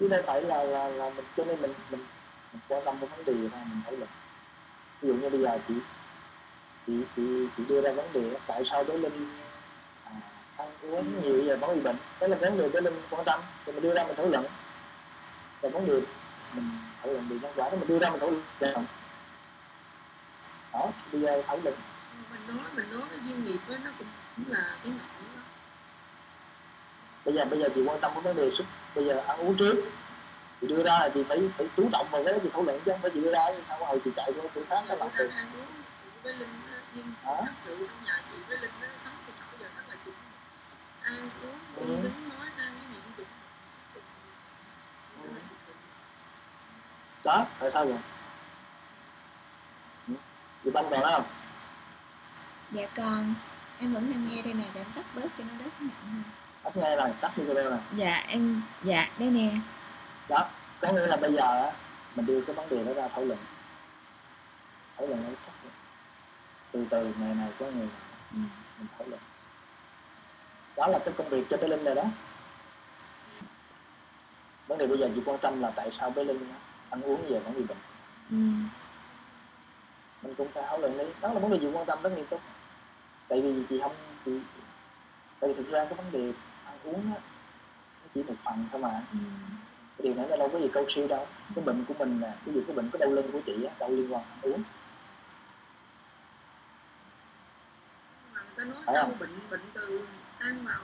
chứ đây phải là là là mình cho nên mình mình mình quan tâm một vấn đề thôi mình thấy là ví dụ như bây giờ chị chị chị chị đưa ra vấn đề tại sao bé linh à, ăn uống nhiều giờ vẫn bị bệnh? Đó là vấn đề bé linh quan tâm thì mình đưa ra mình thảo luận. Và vấn đề mình thảo luận về nhân quả đó mình đưa ra mình thảo luận. Đó bây giờ thảo luận mình nói mình nói cái duyên nghiệp đó, nó cũng, cũng là cái ngọn đó. Bây giờ bây giờ chị quan tâm đến vấn đề sức bây giờ ăn uống trước. Chị đưa ra là chị phải phải chú trọng vào cái đó chị thảo luận chứ không phải chị đưa ra sao hồi chị chạy qua chỗ khác nó làm được. với Linh nhưng Hả? thật sự trong nhà chị với Linh nó sống cái chỗ giờ rất là chuẩn ăn uống đi Ừ. đứng nói ăn cái gì cũng chuẩn mực đó tại sao vậy? Chị banh còn không dạ con em vẫn đang nghe đây nè để em tắt bớt cho nó đỡ nặng hơn tắt nghe rồi tắt micro này. Dạ em dạ đây nè. Đó có nghĩa là bây giờ á, mình đưa cái vấn đề đó ra thảo luận. Thảo luận nó chắc từ từ ngày này có ngày này ừ. mình thảo luận. Đó là cái công việc cho bé linh rồi đó. Vấn đề bây giờ chị quan tâm là tại sao bé linh ăn uống giờ vẫn bị bệnh. Ừ. mình cũng phải thảo luận đi. Đó là vấn đề chị quan tâm rất nghiêm túc tại vì chị không chị tại vì thực ra cái vấn đề ăn uống á nó chỉ một phần thôi mà. Ừ. cái điều này nó đâu có gì câu siêu đâu. Cái bệnh của mình nè ví dụ cái bệnh cái đau lưng của chị á đâu liên quan ăn uống. Mà người ta nói Phải đâu không? bệnh bệnh từ ăn vào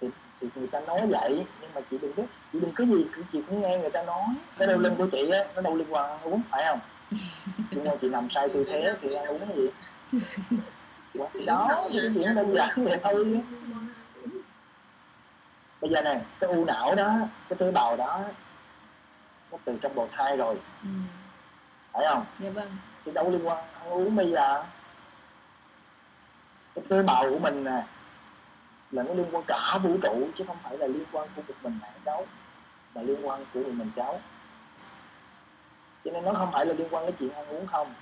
thì, thì người ta nói vậy nhưng mà chị đừng có chị đừng có gì chị cũng nghe người ta nói. Cái đau lưng của chị á nó đâu liên quan ăn uống phải không? Nhưng mà chị nằm sai tư thế thì ăn uống cái gì đó thôi liên quan ăn uống. bây giờ này cái u não đó cái tế bào đó nó từ trong bào thai rồi. Ừ. phải không? Dạ vâng. Thì đâu liên quan ăn uống bây giờ cái tế bào của mình nè là nó liên quan cả vũ trụ chứ không phải là liên quan của một mình mẹ cháu mà liên quan của mình cháu. Cho nên nó không phải là liên quan đến chuyện ăn uống không.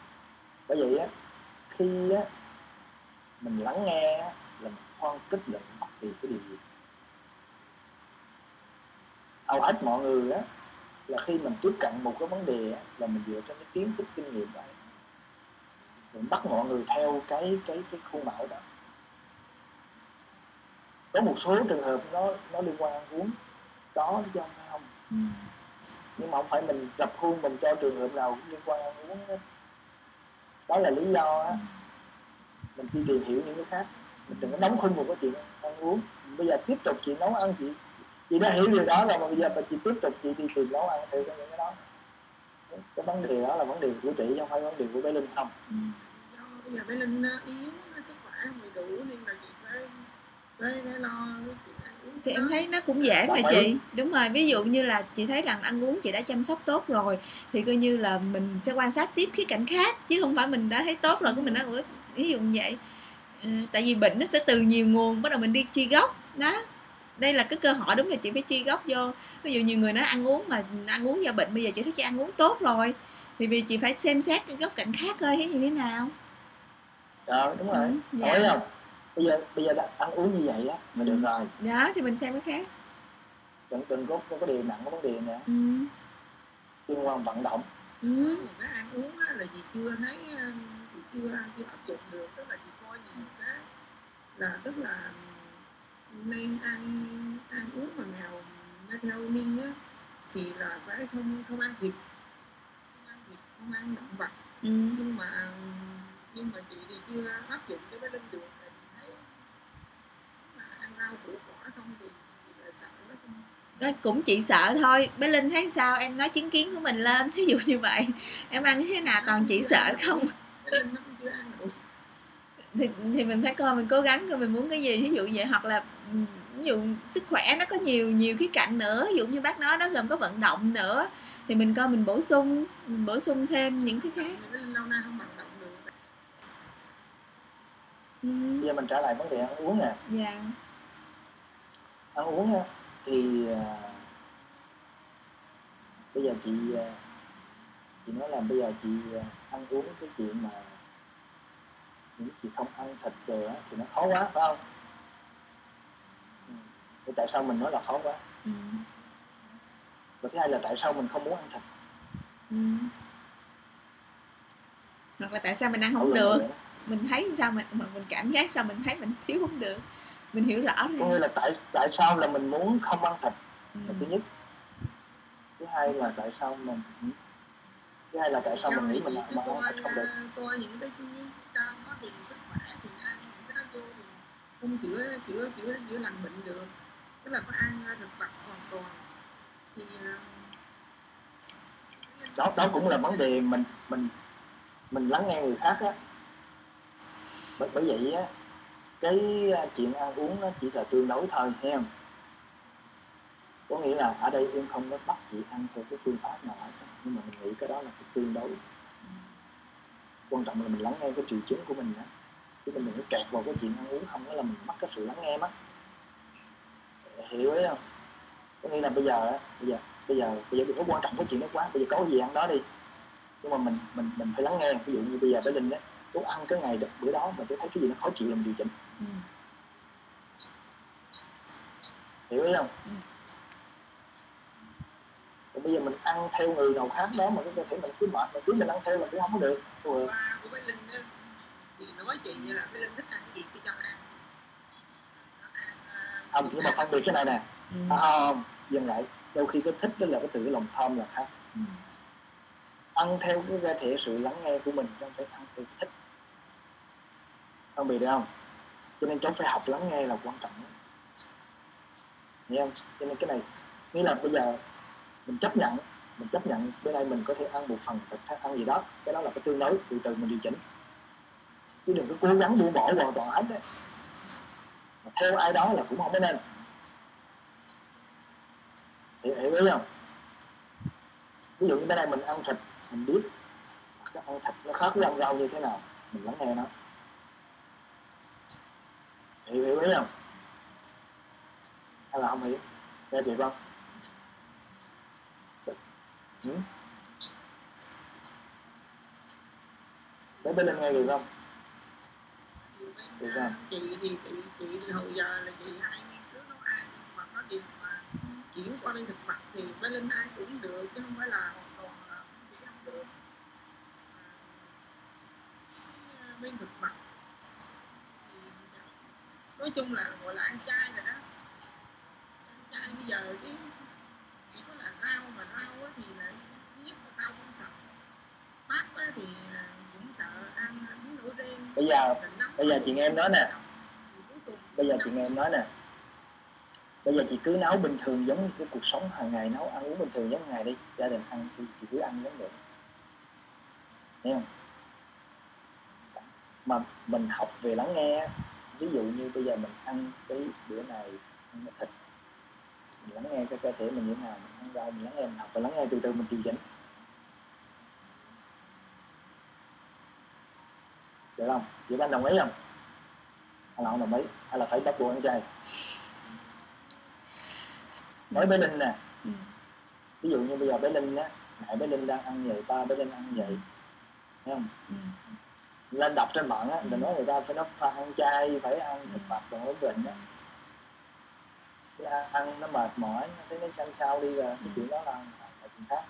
Bởi vậy á khi á mình lắng nghe á, là mình khoan kích luận bất kỳ cái điều gì. Hầu hết mọi người á là khi mình tiếp cận một cái vấn đề á, là mình dựa trên cái kiến thức kinh nghiệm đấy mình bắt mọi người theo cái cái cái khuôn mẫu đó. Có một số trường hợp nó nó liên quan ăn uống. Có chứ không phải không ừ. nhưng mà không phải mình dập khuôn mình cho trường hợp nào cũng liên quan ăn uống hết đó là lý do á. Mình đi tìm hiểu những cái khác. Mình đừng có đóng khung một cái chuyện ăn uống. Bây giờ tiếp tục chị nấu ăn, chị chị đã hiểu điều đó rồi, mà bây giờ mà chị tiếp tục chị đi tìm nấu ăn theo cái những cái đó. Cái vấn đề đó là vấn đề của chị chứ không phải vấn đề của bé linh không. Ừ. do bây giờ bé linh ờ, yếu, sức khỏe không đủ nên là chị phải, phải lo thì em đó. thấy nó cũng dễ mà chị. đúng rồi ví dụ như là chị thấy rằng ăn uống chị đã chăm sóc tốt rồi thì coi như là mình sẽ quan sát tiếp khía cạnh khác chứ không phải mình đã thấy tốt rồi cái mình nói "Ủa, ví dụ như vậy. Ừ, tại vì bệnh nó sẽ từ nhiều nguồn bắt đầu mình đi truy gốc. Đó. Đây là cái cơ hội đúng là chị phải truy gốc vô. Ví dụ nhiều người nói ăn uống mà ăn uống do bệnh bây giờ chị thấy chị ăn uống tốt rồi thì vì chị phải xem xét cái góc cạnh khác coi thấy như thế nào. Ờ đúng rồi. Ừ, dạ. không bây giờ bây giờ đã ăn uống như vậy á mà được Ừ. rồi đó thì mình xem cái khác đừng đừng có có cái điều nặng cái vấn đề nữa ừ. liên quan vận động Ừ. Mà cái ăn uống á, là chị chưa thấy um, chị chưa chưa áp dụng được tức là chị coi nhiều cái là tức là nên ăn ăn uống mà nào melatonin á thì là phải không không ăn thịt không ăn thịt không ăn động vật Ừ. nhưng mà nhưng mà chị thì chưa áp dụng cho bé linh được củ quả không không Đó, cũng chị sợ thôi. Bé linh thấy sao? Em nói chứng kiến của mình lên thí dụ như vậy. Em ăn thế nào toàn chị sợ không? Cũng thì thì mình phải coi mình cố gắng coi mình muốn cái gì. Ví dụ vậy hoặc là ví dụ sức khỏe nó có nhiều nhiều khía cạnh nữa. Ví dụ như bác nói nó gồm có vận động nữa. Thì mình coi mình bổ sung mình bổ sung thêm những thứ khác. Lâu nay không vận động được bây giờ mình trả lại vấn đề ăn uống nè. Dạ ăn uống á, thì à, bây giờ chị à, chị nói là bây giờ chị à, ăn uống cái chuyện mà những chị không ăn thịt rồi á thì nó khó quá phải không? Ừ. thì tại sao mình nói là khó quá? Ừ. và thứ hai là tại sao mình không muốn ăn thịt? Ừ. hoặc là tại sao mình ăn không luận được? mình thấy sao mình mà mình cảm giác sao mình thấy mình thiếu không được mình hiểu rõ có ra nghĩa là tại tại sao là mình muốn không ăn thịt? Ừ. là thứ nhất. Thứ hai là tại sao mình thứ hai là tại sao mình nghĩ mình cứ mà ăn thịt không được? Coi những cái trang đó thì sức khỏe thì ăn những cái đó vô thì không chữa chữa chữa chữa lành bệnh được. Tức là phải ăn ờ, thực vật hoàn toàn. Thì ờ, đó đó cũng là vấn đề mình mình mình lắng nghe người khác á. Bởi, bởi vậy á cái à, chuyện ăn uống nó chỉ là tương đối thôi nghe không? Có nghĩa là ở đây em không có bắt chị ăn theo cái phương pháp nào hết nhưng mà mình nghĩ cái đó là cái tương đối. Quan trọng là mình lắng nghe cái triệu chứng của mình đó chứ mình đừng có kẹt vào cái chuyện ăn uống, không đó là mình mất cái sự lắng nghe mất. Hiểu ấy không? Có nghĩa là bây giờ á, bây giờ bây giờ bây giờ đừng có quan trọng cái chuyện đó quá, bây giờ có gì ăn đó đi. Nhưng mà mình mình mình phải lắng nghe. Ví dụ như bây giờ bé linh á chú ăn cái ngày bữa đó mà sẽ thấy cái gì nó khó chịu làm mình điều chỉnh. Ừ. hiểu ý không Ừ. bây giờ mình ăn theo người nào khác đó mà cái cơ thể mình cứ mệt mà cứ mình ăn theo là cũng không có được Ủa, ba của bé linh á thì nói chị như là bé linh thích ăn gì cứ cho ăn không nhưng mà phân biệt cái này nè Ừ. à, không dừng lại đôi khi cái thích đó là cái từ lòng tham là khác Ừ. ăn theo cái cơ thể sự lắng nghe của mình không phải ăn theo cái thích phân biệt được không cho nên cháu phải học lắng nghe là quan trọng nhất. hiểu không? Cho nên cái này nghĩa là bây giờ mình chấp nhận mình chấp nhận bữa nay mình có thể ăn một phần thịt ăn gì đó. Cái đó là cái tương đối từ từ mình điều chỉnh. Chứ đừng có cố gắng buông bỏ hoàn toàn hết đấy mà theo ai đó là cũng không có nên. Hiểu, hiểu ý không? Ví dụ như bữa nay mình ăn thịt mình biết cái ăn thịt nó khác với ăn rau như thế nào mình lắng nghe nó hiểu hiểu ý không hay là không hiểu nghe chị không ừ? Bé bên lên nghe được không? Được không? chị thì chị chị thì hồi giờ là chị hay nghiên cứu nấu ăn, mà nó đi mà chuyển qua bên thực vật thì bé linh ăn cũng được, chứ không phải là hoàn toàn là không ăn được à, bên thực vật nói chung là gọi là ăn chay rồi đó. Ăn chay bây giờ cái chỉ có là rau mà rau thì là nhất là rau không sạch á thì à, cũng sợ ăn biến đổi gen Bây giờ bây giờ chị nghe em nói nè. Bây giờ chị nghe em nói nè. Bây giờ chị cứ nấu bình thường giống như cái cuộc sống hàng ngày nấu ăn uống bình thường giống ngày đi. Gia đình ăn thì chị cứ ăn giống vậy. Thấy không? Mà mình học về lắng nghe ví dụ như bây giờ mình ăn cái bữa này ăn thịt mình lắng nghe cái cơ thể mình như thế nào mình ăn rau mình lắng nghe mình học và lắng nghe từ từ mình điều chỉnh. Được không? Chị anh đồng ý không? Hay là không đồng ý? Hay là phải bắt buộc ăn chay nói bé linh nè. Ừ. ví dụ như bây giờ bé linh á mẹ bé linh đang ăn vậy ba bé linh ăn vậy thấy không? Ừ. lên đọc trên mạng á là nói người ta phải nó phải ăn chay phải ăn thực vật còn ổn định á. Ăn nó mệt mỏi nó thấy nó xanh xao đi rồi cái chuyện đó là là chuyện khác.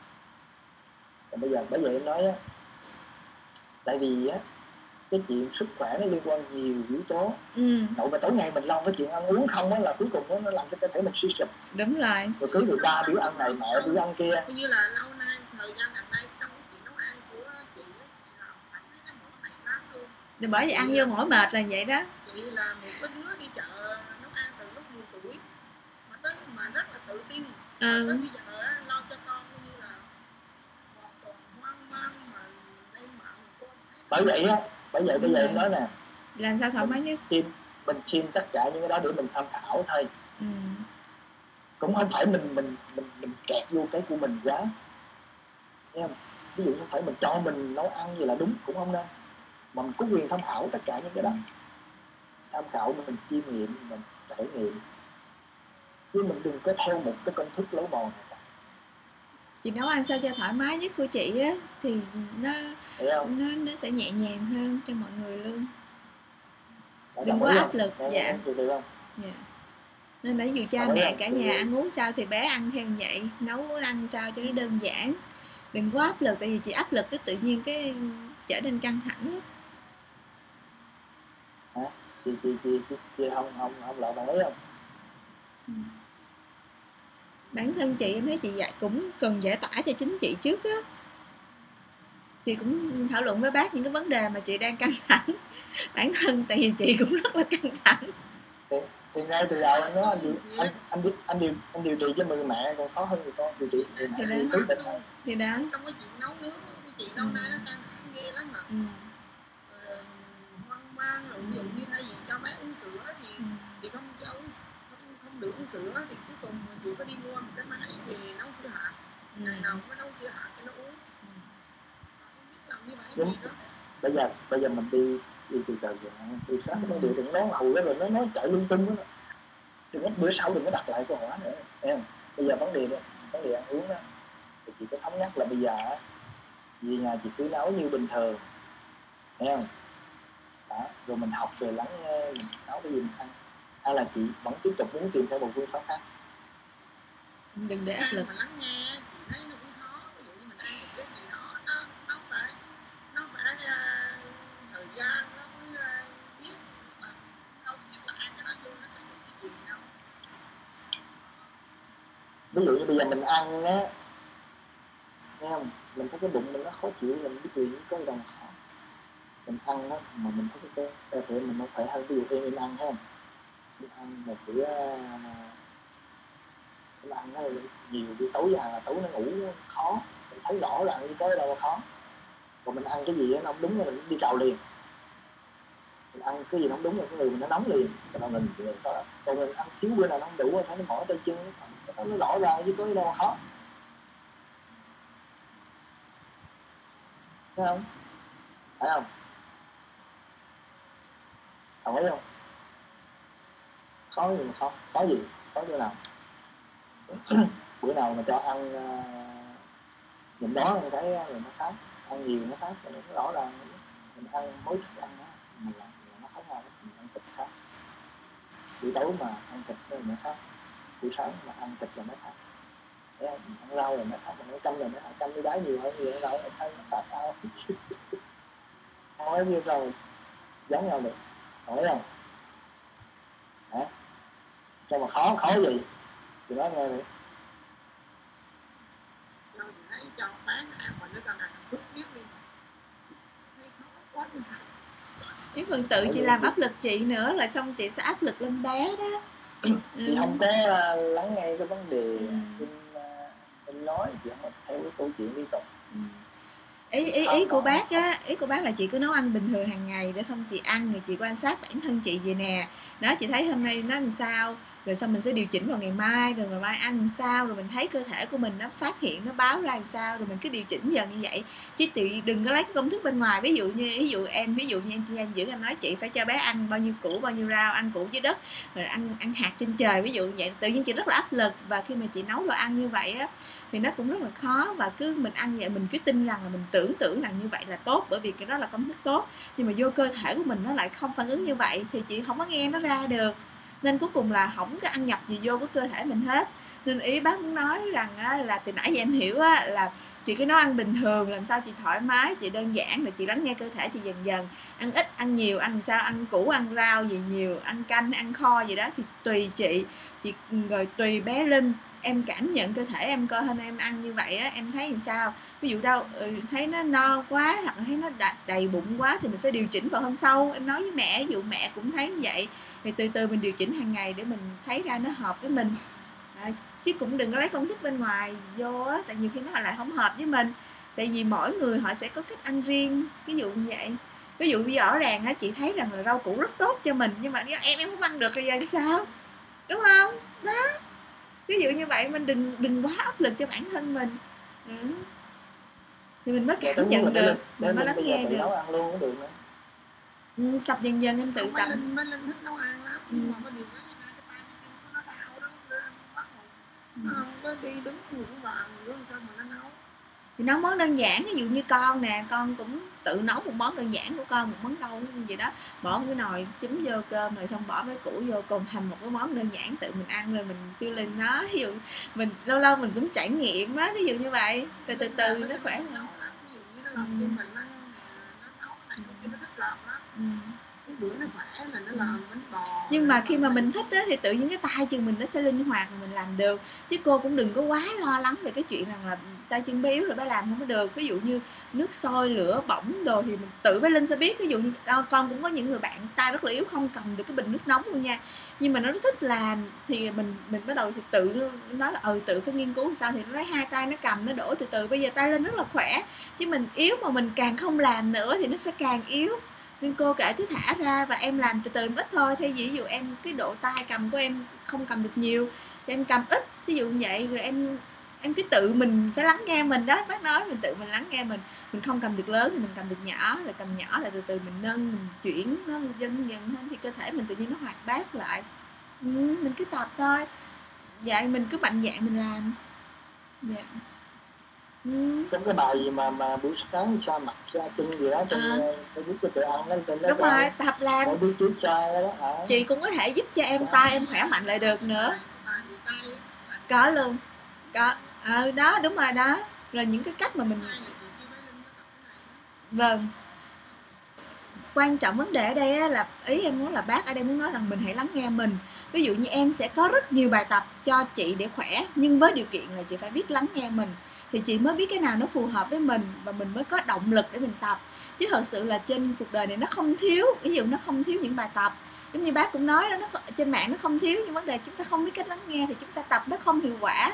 Còn bây giờ bởi vậy em nói á tại vì á cái chuyện sức khỏe nó liên quan nhiều yếu tố. Ừ. nội mà tối ngày mình lo cái chuyện ăn uống không á là cuối cùng á, nó làm cho cơ thể mình suy sụp. Đúng rồi. Rồi cứ người ta biểu ăn này mẹ biểu ăn kia. như là lâu nay thời gian gần đây trong cái chuyện nấu ăn của chị á chị là cảm thấy nó mỏi mệt lắm luôn Thì bởi vì ăn vô mỏi mệt là vậy đó. Chị là một cái đứa đi chợ nấu ăn từ lúc 10 tuổi mà tới mà rất là tự tin. Mà ừ. tới bây giờ á, lo cho con như là hoàn toàn hoang mang mà lên mạng con thấy. Bởi vậy á bởi vậy bây giờ em nói nè. Làm sao thoải mái nhất? xin mình xin tất cả những cái đó để mình tham khảo thôi. Ừ. cũng không phải mình mình mình mình kẹt vô cái của mình quá. Không? Ví dụ không phải mình cho mình nấu ăn gì là đúng cũng không nên mà mình có quyền tham khảo tất cả những cái đó. Tham khảo mình chiêm nghiệm mình trải nghiệm. Chứ mình đừng có theo một cái công thức lối mòn này. Chị nấu ăn sao cho thoải mái nhất của chị á thì nó nó nó sẽ nhẹ nhàng hơn cho mọi người luôn. Đã đừng ý áp lực, dạ. dạ. Nên là dù cha Còn mẹ cả nhà ăn uống sao thì bé ăn theo vậy. Nấu ăn sao cho nó đơn giản. Đừng quá áp lực tại vì chị áp lực cái tự nhiên cái trở nên căng thẳng lắm chị chị chị chị, chị không không không lại đồng ý không bản thân chị em thấy chị dạy cũng cần giải tỏa cho chính chị trước á. Chị cũng thảo luận với bác những cái vấn đề mà chị đang căng thẳng. Bản thân tại vì chị cũng rất là căng thẳng. Thì ngay từ đầu anh nói anh điều anh anh, điều- anh điều anh điều trị cho người mẹ còn khó hơn người con điều trị. Thì thì thì đó. Trong cái chuyện nấu nướng của chị lâu nay nó căng thẳng ghê lắm mà. Ừ. mang rồi ví dụ như thay vì cho bé uống sữa thì Ừ. thì không cho uống không, không được uống sữa thì cuối cùng chị có đi mua một cái máy về nấu sữa hạt. Ừ. ngày nào cũng phải nấu sữa hạt cho nó uống. Không biết làm như vậy Đúng. gì đó bây giờ bây giờ mình đi đi từ từ rồi từ sáng vấn đề đừng nói hầu đó rồi nó nói chạy lung tung đó đừng có bữa sau đừng có đặt lại câu hỏi nữa em bây giờ vấn đề đó vấn đề ăn uống đó thì chị có thống nhất là bây giờ á, về nhà chị cứ nấu như bình thường thấy không đó rồi mình học về lắng nghe mình nấu cái gì mình ăn hay là chị vẫn tiếp tục muốn tìm theo một phương pháp khác? Đừng để áp ăn lực. lắng nghe chị thấy nó cũng khó. Ví dụ như mình ăn một cái gì đó nó nó phải nó phải ờ, thời gian nó mới ờ, biết. Mà đâu biết là ăn cái đó vô nó sẽ được cái gì đâu. Ví dụ như bây giờ mình ăn á nghe không? Mình thấy cái bụng mình nó khó chịu mình biết gì có mà khó mình ăn đó, mà mình thấy cái cơ thể mình nó khỏe hơn. Ví dụ mình ăn ha mình ăn một bữa à, mình ăn nó nhiều buổi tối già là tối nó ngủ khó. Mình thấy rõ là như có gì đâu mà khó. Còn mình ăn cái gì đó, nó không đúng là mình đi cầu liền. Mình ăn cái gì nó không đúng là cái người mình nó nóng liền. Cho nên mình mình có. Còn mình ăn thiếu bữa nào nó không đủ rồi thấy nó mỏi tay chân nó nó rõ ràng chứ có gì đâu mà khó. Thấy không? Phải không? Đồng ý không? Khó gì mà khó khó gì? Khó chỗ nào? Bữa nào mà cho ăn uh, mình đó ờ, mình thấy rồi nó khác. Ăn nhiều nó khác rồi nó rõ ràng. Mình ăn mỗi thức ăn đó mình làm là nó khác nhau mình ăn thịt khác. Buổi tối mà ăn thịt nó nó khác. Buổi sáng mà ăn thịt là nó khác. Thấy? Mình ăn rau là nó khác. Mình ăn canh là nó ăn canh với đá nhiều hơn nhiều hơn rau thấy nó khác nhau nói như rồi. Giống nhau được hỏi không? Hả? Cho mà khó khó gì thì nói nghe đi. Thì thấy cho bán hàng mà nó còn ăn xúc biết đi. Thấy khó quá thì sao? Nếu phần tự chị làm áp lực chị nữa là xong chị sẽ áp lực lên bé đó. Chị ừ. không có ờ, lắng nghe cái vấn đề Ừ. em em nói chị không có theo cái câu chuyện liên tục. Ừ. ý ý ý của bác á ý của bác là chị cứ nấu ăn bình thường hàng ngày để xong chị ăn rồi chị quan sát bản thân chị vậy nè. Đó chị thấy hôm nay nó làm sao rồi xong mình sẽ điều chỉnh vào ngày mai, rồi ngày mai ăn làm sao, rồi mình thấy cơ thể của mình nó phát hiện, nó báo ra làm sao, rồi mình cứ điều chỉnh dần như vậy. Chứ chị đừng có lấy cái công thức bên ngoài. Ví dụ như, ví dụ em, ví dụ như em chị anh giữ em nói chị phải cho bé ăn bao nhiêu củ, bao nhiêu rau, ăn củ dưới đất, rồi ăn ăn hạt trên trời, ví dụ như vậy. Tự nhiên chị rất là áp lực. Và khi mà chị nấu đồ ăn như vậy á, thì nó cũng rất là khó. Và cứ mình ăn vậy, mình cứ tin rằng là mình tưởng tưởng rằng như vậy là tốt, bởi vì cái đó là công thức tốt. Nhưng mà vô cơ thể của mình nó lại không phản ứng như vậy, thì chị không có nghe nó ra được nên cuối cùng là không có ăn nhập gì vô của cơ thể mình hết nên ý bác muốn nói rằng á, là từ nãy giờ em hiểu á, là chị cứ nấu ăn bình thường làm sao chị thoải mái chị đơn giản rồi chị lắng nghe cơ thể chị dần dần. Ăn ít ăn nhiều ăn sao ăn củ ăn rau gì nhiều ăn canh ăn kho gì đó thì tùy chị. Chị ừ, rồi tùy bé linh. Em cảm nhận cơ thể em coi hôm em ăn như vậy á em thấy làm sao? Ví dụ đâu ừ, thấy nó no quá hoặc thấy nó đầy, đầy bụng quá thì mình sẽ điều chỉnh vào hôm sau. Em nói với mẹ ví dụ mẹ cũng thấy như vậy. Thì từ từ mình điều chỉnh hàng ngày để mình thấy ra nó hợp với mình. À, chứ cũng đừng có lấy công thức bên ngoài vô á tại nhiều khi nó lại không hợp với mình. Tại vì mỗi người họ sẽ có cách ăn riêng ví dụ như vậy. Ví dụ rõ ràng á chị thấy rằng là rau củ rất tốt cho mình nhưng mà em em không ăn được thì giờ thì sao? Đúng không? Đó. Ví dụ như vậy mình đừng đừng quá áp lực cho bản thân mình. Ừ. thì mình mới cảm đúng nhận được mình mới lắng nghe được nấu ăn luôn cũng được nữa. Ừ, tập dần dần em tự tập. Mấy linh thích nấu ăn lắm Ừ. nhưng mà có điều cái hai cái tay cái chân của nó đau đó nên bắt một Ừ. nó không có đi đứng vững vàng nữa làm sao mà nó nấu? Thì nấu món đơn giản ví dụ như con nè con cũng tự nấu một món đơn giản của con một món rau vậy đó. Bỏ một cái nồi chấm vô cơm rồi xong bỏ cái củ vô cùng thành một cái món đơn giản tự mình ăn rồi mình feeling nó. Ví dụ mình lâu lâu mình cũng trải nghiệm á ví dụ như vậy. Từ từ từ nó khỏe hơn. ừ. Bữa nó khỏe là nó làm bánh bò nhưng mà khi mà mình thích á, thì tự nhiên cái tay chân mình nó sẽ linh hoạt và mình làm được. Chứ cô cũng đừng có quá lo lắng về cái chuyện rằng là tay chân bé yếu rồi bé làm không có được. Ví dụ như nước sôi lửa bỏng đồ thì mình tự bé linh sẽ biết ví dụ như ờ, con cũng có những người bạn tay rất là yếu không cầm được cái bình nước nóng luôn nha. Nhưng mà nó rất thích làm thì mình mình bắt đầu thì tự nói là ừ tự phải nghiên cứu làm sao. Thì nó lấy hai tay nó cầm nó đổ từ từ. Bây giờ tay lên rất là khỏe. Chứ mình yếu mà mình càng không làm nữa thì nó sẽ càng yếu nên cô kể cứ thả ra và em làm từ từ ít thôi. Thay vì ví dụ em cái độ tay cầm của em không cầm được nhiều thì em cầm ít. Ví dụ như vậy rồi em em cứ tự mình phải lắng nghe mình đó. Bác nói mình tự mình lắng nghe mình. Mình không cầm được lớn thì mình cầm được nhỏ rồi cầm nhỏ là từ từ mình nâng mình chuyển nó dần dần hơn thì cơ thể mình tự nhiên nó hoạt bát lại. Ừ, mình cứ tập thôi. Dạ mình cứ mạnh dạn mình làm. Dạ ừ. trong cái bài gì mà mà buổi sáng sa mặt sa chân gì đó trong À. à. Facebook cho tự ăn đó trên đó đúng rồi tập làm đứa trước trai đó hả chị cũng có thể giúp cho em tay em khỏe mạnh lại được nữa có luôn có ờ đó đúng rồi đó rồi những cái cách mà mình tay là chị kia mới linh nó tập cái này đó. vâng quan trọng vấn đề ở đây á, là ý em muốn là bác ở đây muốn nói rằng mình hãy lắng nghe mình. Ví dụ như em sẽ có rất nhiều bài tập cho chị để khỏe nhưng với điều kiện là chị phải biết lắng nghe mình. Thì chị mới biết cái nào nó phù hợp với mình và mình mới có động lực để mình tập. Chứ thật sự là trên cuộc đời này nó không thiếu ví dụ nó không thiếu những bài tập. Giống như bác cũng nói đó nó trên mạng nó không thiếu nhưng vấn đề chúng ta không biết cách lắng nghe thì chúng ta tập nó không hiệu quả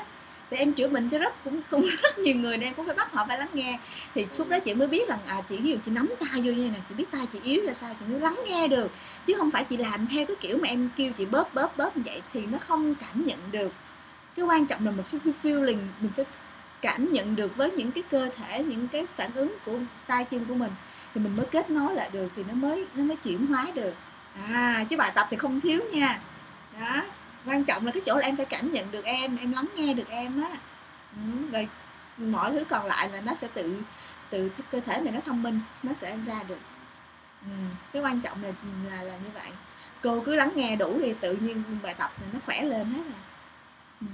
thì em chữa bệnh cho rất, cũng cũng rất nhiều người nên em cũng phải bắt họ phải lắng nghe. Thì lúc đó chị mới biết rằng à chị, ví dụ chị nắm tay vô như này chị biết tay chị yếu ra sao, chị mới lắng nghe được. Chứ không phải chị làm theo cái kiểu mà em kêu chị bóp bóp bóp như vậy thì nó không cảm nhận được. Cái quan trọng là mình phải feel- feeling mình phải cảm nhận được với những cái cơ thể, những cái phản ứng của tay chân của mình. Thì mình mới kết nối lại được, thì nó mới nó mới chuyển hóa được. À chứ bài tập thì không thiếu nha. Đó quan trọng là cái chỗ là em phải cảm nhận được em em lắng nghe được em á. Ừ, rồi mọi thứ còn lại là nó sẽ tự tự cơ thể mình nó thông minh nó sẽ ra được. Ừ. cái quan trọng là là là như vậy. Cô cứ lắng nghe đủ thì tự nhiên bài tập thì nó khỏe lên hết rồi ừ.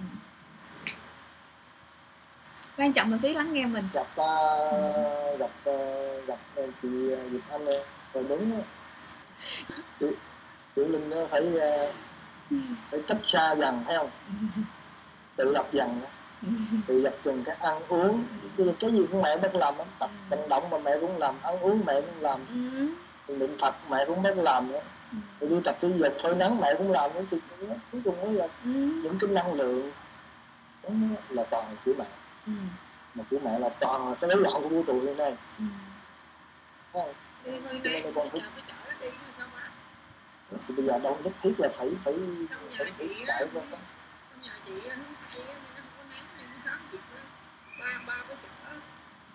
quan trọng là biết lắng nghe mình. Gặp uh, gặp uh, gặp uh, chị Diệp Việt Anh rồi đúng chị, chị Linh phải uh, phải cách xa dần thấy không tự lập dần á. tự lập dần cái ăn uống cái, cái gì cũng mẹ biết làm á. tập vận động mà mẹ cũng làm ăn uống mẹ cũng làm ừ. niệm Phật mẹ cũng biết làm nữa Ừ. rồi đi tập thể dục phơi nắng mẹ cũng làm nữa thì cuối cùng mới là Ừ. những cái năng lượng đó là toàn của mẹ Ừ. mà của mẹ là toàn là cái lấy lọn của vũ trụ hiện nay Ừ. Không? Này cũng phải chở phải chở nó đi chứ sao mà thì bây giờ đâu nhất thiết là phải phải phải phải chạy ra nhà chị á, hướng tây á, nên nó không có nắng nên buổi sáng chị á, ba ba chở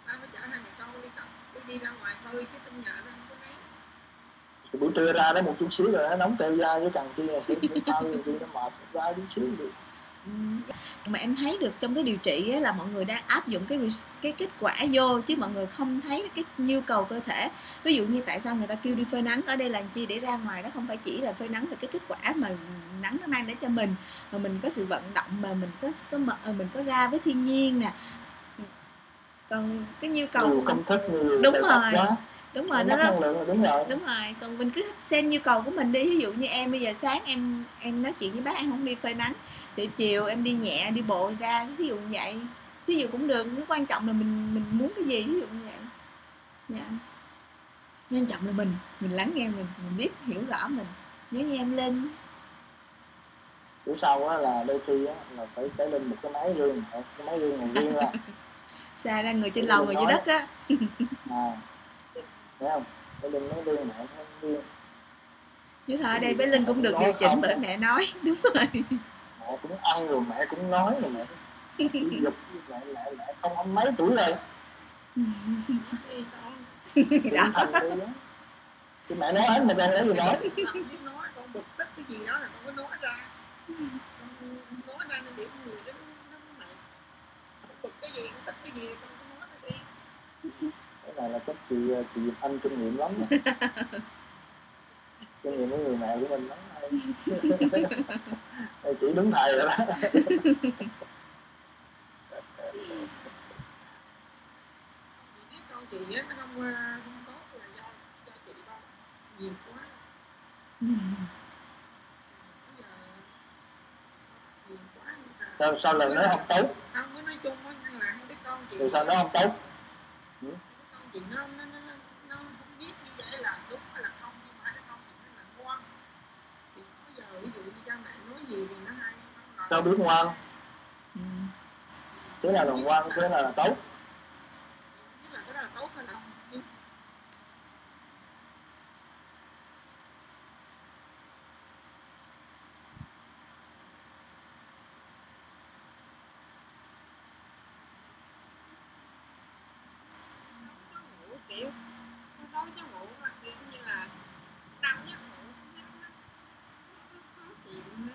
ba phải chở hai mẹ con đi tập đi đi ra ngoài thôi chứ trong nhà nó không có nắng thì buổi trưa ra đó một chút xíu rồi nó nóng tê da với cần chi là cái tao thì nó mệt ra chút xíu đi Ừ. mà em thấy được trong cái điều trị là mọi người đang áp dụng cái cái kết quả vô chứ mọi người không thấy cái nhu cầu cơ thể. Ví dụ như tại sao người ta kêu đi phơi nắng ở đây là chi để ra ngoài? Đó không phải chỉ là phơi nắng về cái kết quả mà nắng nó mang đến cho mình mà mình có sự vận động mà mình có có ờ, mình có ra với thiên nhiên nè. Còn cái nhu cầu công thức nhiều Đúng rồi. quá đúng rồi nó rất đúng rồi. Đúng rồi còn mình cứ xem nhu cầu của mình đi. Ví dụ như em bây giờ sáng em em nói chuyện với bác em không đi phơi nắng thì chiều em đi nhẹ đi bộ ra ví dụ như vậy. Ví dụ cũng được cái quan trọng là mình mình muốn cái gì ví dụ như vậy. Dạ. Quan trọng là mình mình lắng nghe mình mình biết hiểu rõ mình. Nhớ như em lên bữa sau á là đôi khi á là phải phải lên một cái máy riêng cái máy riêng này riêng ra xa ra người trên lầu người dưới đất á. À. Thấy không? Phải lên máy riêng mẹ riêng. Chứ thôi ở đây bé linh cũng được điều chỉnh bởi mẹ nói đúng rồi mẹ cũng ăn rồi mẹ cũng nói rồi mẹ cũng dục mẹ mẹ mẹ không ăn mấy tuổi rồi. Đi đi á. Thì mẹ nói hết mà đang lấy gì nói? Biết nói con bực tức cái gì đó là con có nói ra. Con nói ra nên điểm người đó nó mới con bực cái gì con tức cái gì con có nói ra cái này là chắc chị chị Anh kinh nghiệm lắm kinh nghiệm với người mẹ của mình lắm chị đúng thầy rồi đó. Chị biết con chị á nó không không tốt là do do chị ba nhiều quá. Bây giờ nhiều quá nên là sao, sao lần đó không tốt? Không có nói chung á nhưng là đứa con chị sao nó không tốt? Đứa con chị nó nó nó nó, nó không biết như vậy là đúng hay là không nhưng mà hai đứa con chị nó là ngoan thì có giờ ví dụ như cha mẹ nói gì thì nó hay sao biết ngoan Ừ. thế là là ngoan thế là, là tốt biết là cái đó là tốt hay là không nhưng cho ngủ kiểu tôi đâu cho ngủ mà kiểu như là đau giấc ngủ nó nó nó khó chịu nữa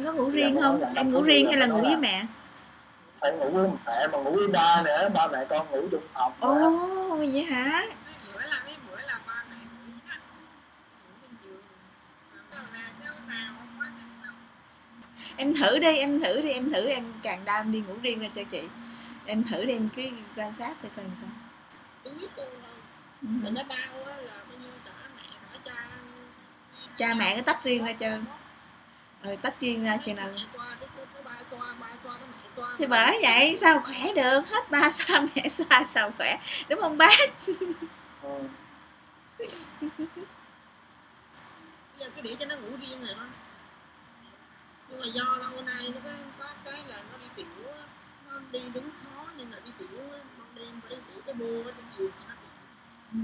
em có ngủ riêng không? Em nó ngủ riêng hay là nó ngủ với mẹ? Phải ngủ với mẹ mà ngủ với ba nữa ba mẹ con ngủ chung phòng. Ồ vậy hả? Mấy bữa là mấy bữa là ba mẹ ngủ á ngủ trên giường nào là cho nào không có chắc nào em thử đi em thử đi em thử em càng đau em đi ngủ riêng ra cho chị. Em thử đi em cứ quan sát thử coi làm sao. Tôi biết tôi thôi Ừ. thì nó đau á là coi như cả mẹ cả cha. Cha mẹ cứ tách riêng ra cho rồi tách riêng ra chừng nào? Thì bởi vậy sao khỏe được? Hết ba xoa mẹ xoa sao khỏe? Đúng không bác? Ừ. bây giờ cứ để cho nó ngủ riêng rồi đó. Nhưng mà do lâu nay nó có, có cái là nó đi tiểu á. Nó đi đứng khó nên là đi tiểu ban đêm phải để cái bô ở trên giường cho nó tiểu Ừ.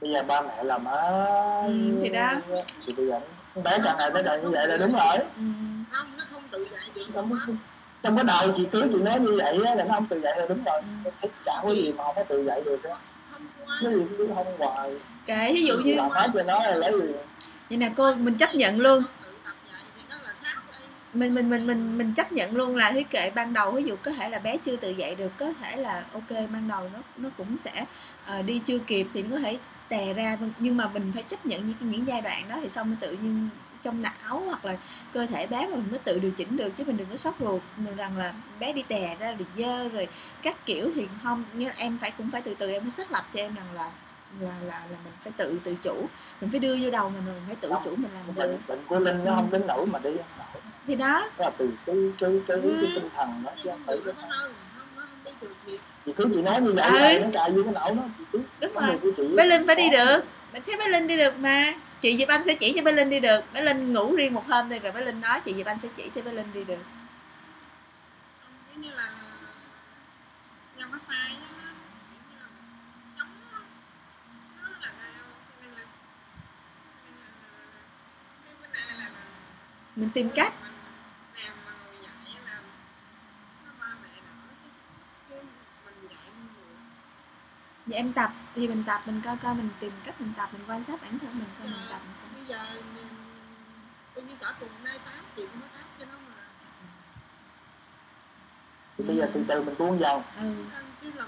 bây giờ ba mẹ làm á Ừ, thì đó. thì bây giờ con bé càng ngày tới đây như vậy là đúng rồi. Ừ. không nó không tự dậy được bác trong cái đầu chị cưới chị nói như vậy á, là nó không tự dậy là đúng rồi. Ừ. chả có gì mà không có tự dậy được á. Cái gì cũng không hoài. Kệ ví dụ như làm hết cho nó là lấy gì vậy nè cô mình chấp nhận luôn. Tự tập dậy thì nó là khác đây mình mình mình mình mình chấp nhận luôn là thế kệ ban đầu ví dụ có thể là bé chưa tự dậy được có thể là ok ban đầu nó nó cũng sẽ ờ, đi chưa kịp thì nó có thể tè ra nhưng mà mình phải chấp nhận những những giai đoạn đó thì xong mới tự nhiên trong não hoặc là cơ thể bé mà mình mới tự điều chỉnh được chứ mình đừng có sốc ruột mình rằng là bé đi tè ra rồi dơ rồi các kiểu thì không. Như em phải cũng phải từ từ em phải xác lập cho em rằng là là là là mình phải tự tự chủ. Mình phải đưa vô đầu mình mình phải tự chủ mình làm được. bệnh của linh nó không đến nổi mà đi không nổi. Thì đó. Đó là từ cái cái cái, Ừ. cái tinh thần nó chứ không không phải nó không nó không đi được thiệt chị cứ chị nói như vậy Ừ. là nó cài vô cái não nó chị cứ đúng rồi. chị bé linh phải đi được. Mình thấy bé linh đi được mà. Chị diệp anh sẽ chỉ cho bé linh đi được. Bé linh ngủ riêng một hôm đi rồi bé linh nói chị diệp anh sẽ chỉ cho bé linh đi được. Giống như là nhân có phai á nó kiểu như là chống nó nó là đau cho nên là nên là cái bữa nay là là mình tìm cách mình làm mà ngồi dậy là nó ba mẹ đỡ chứ chứ mình dậy không được vậy em tập thì mình tập mình coi coi mình tìm cách mình tập mình quan sát bản thân mình coi mình tập làm sao. bây giờ mình coi như cả tuần nay tám triệu mới tám cho nó mà thì bây giờ từ từ mình buông dần ừ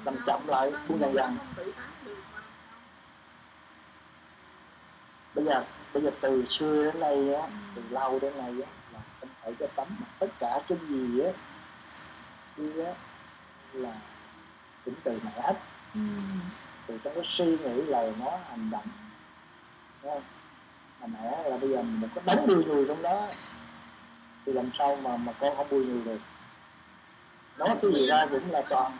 làm chậm lại, buông dần dần. không bây giờ bây giờ từ xưa đến nay á Ừ. từ lâu đến nay á là không phải cho tắm mà tất cả cái gì á á là cũng từ mẹ hết ừ từ trong cái suy nghĩ lời nói hành động. Đúng không? mà mẹ là bây giờ mình có đánh bùi người trong đó. Thì làm sao mà mà con không bùi người được? Nói cái gì ra cũng là toàn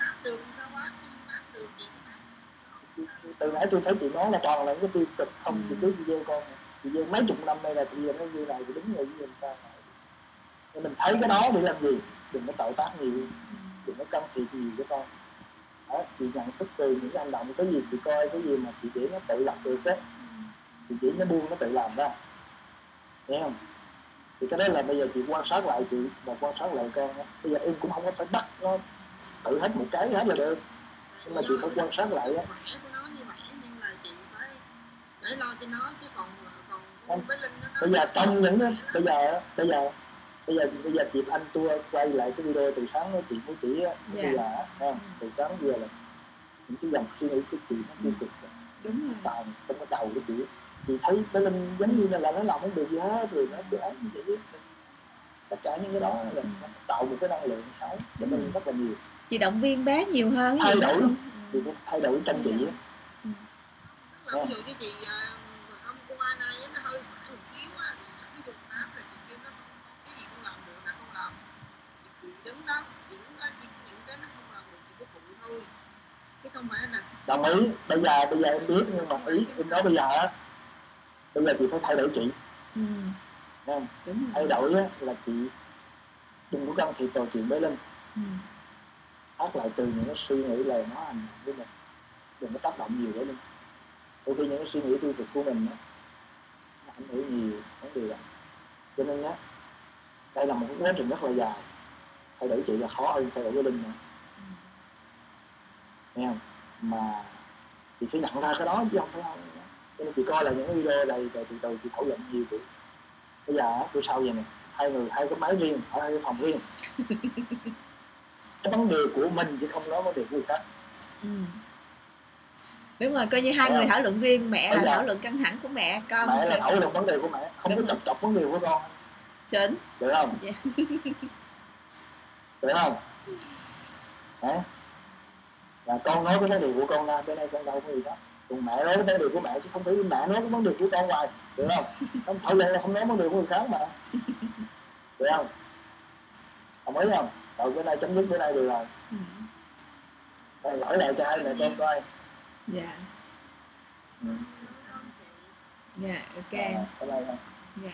từ nãy tôi thấy chị nói là toàn là cái tiêu cực. Không Ừ. chị cứ chị con. Chị dê mấy chục năm nay là chị nó như này thì đúng rồi như ta, sao Nên mình thấy cái đó để làm gì? Đừng có tạo tác nhiều. Đừng có can thiệp gì với con đó, chị nhận thức từ những hành động cái gì chị coi cái gì mà chị chỉ nó tự lập được á. Thì chỉ nó buông nó tự làm ra. Hiểu không? Thì cái đó là bây giờ chị quan sát lại chị và quan sát lại con bây giờ em cũng không có phải bắt nó tự hết một cái hết là được. Nhưng mà chị phải quan sát lại á. chị để lo cho nó chứ còn còn với linh nó bây giờ trong những bây giờ bây giờ bây giờ bây giờ dịp anh tua quay lại cái video từ sáng nói chuyện với chị á Dạ. bây giờ á, ha, từ sáng giờ là những cái dòng suy nghĩ của chị nó tiêu cực. Đúng rồi. Toàn trong cái đầu của chị. Chị thấy cái linh giống như là nó làm không được gì hết rồi nó cứ ấy như vậy tất cả những cái đó là nó tạo một cái năng lượng xấu cho mình rất là nhiều. Chị động viên bé nhiều hơn Thay đổi. thì phải thay đổi trong chị á. Tức là ví dụ như chị à, hôm qua nay á, nó hơi khỏe một xíu á thì ví dụ đáp là chị kêu nó cái gì con làm được là con làm thì chị đứng đó chị đứng đó chị những cái nó không làm được chị có phụ thôi chứ không phải là đồng ý. Bây giờ bây giờ em biết nhưng mà ý em nói bây giờ á bây giờ chị phải thay đổi chị. Ừ, không? đúng thay đổi á là chị đừng có can thiệp trò chuyện với linh. Ừ, phát lại từ những cái suy nghĩ lời nói hành động của mình đừng có tác động nhiều với linh đôi khi những cái suy nghĩ tiêu cực của mình á nó ảnh hưởng nhiều vấn đề đó. Cho nên á đây là một cái quá trình rất là dài. Thay đổi chị là khó hơn thay đổi với linh nữa nghe không? Mà chị phải nhận ra cái đó chứ không phải không cho nên chị coi là những video này rồi từ từ chị thảo luận nhiều chị. Bây giờ tôi sau vậy nè hai người hai cái máy riêng ở hai cái phòng riêng. Cái vấn đề của mình chứ không nói vấn đề của người khác. Ừ. đúng rồi coi như hai Thấy người thảo luận riêng mẹ là giờ- thảo luận căng thẳng của mẹ con mẹ là thảo luận vấn đề của mẹ không có Đúng chọc chọc vấn đề của con. Chính được không? Dạ. được không? Hả là con nói cái vấn đề của con ra cái này con đâu có gì đó. Còn mẹ nói cái vấn đề của mẹ chứ không phải mẹ nói cái vấn đề của con hoài. Được không? Không thảo luận là không nói vấn đề của người khác mà. Được không? Đồng ý không? Rồi cái này chấm dứt cái này được rồi. Ừ. rồi gửi lại cho hai mẹ con coi. Dạ. Ừ. dạ ok. Dạ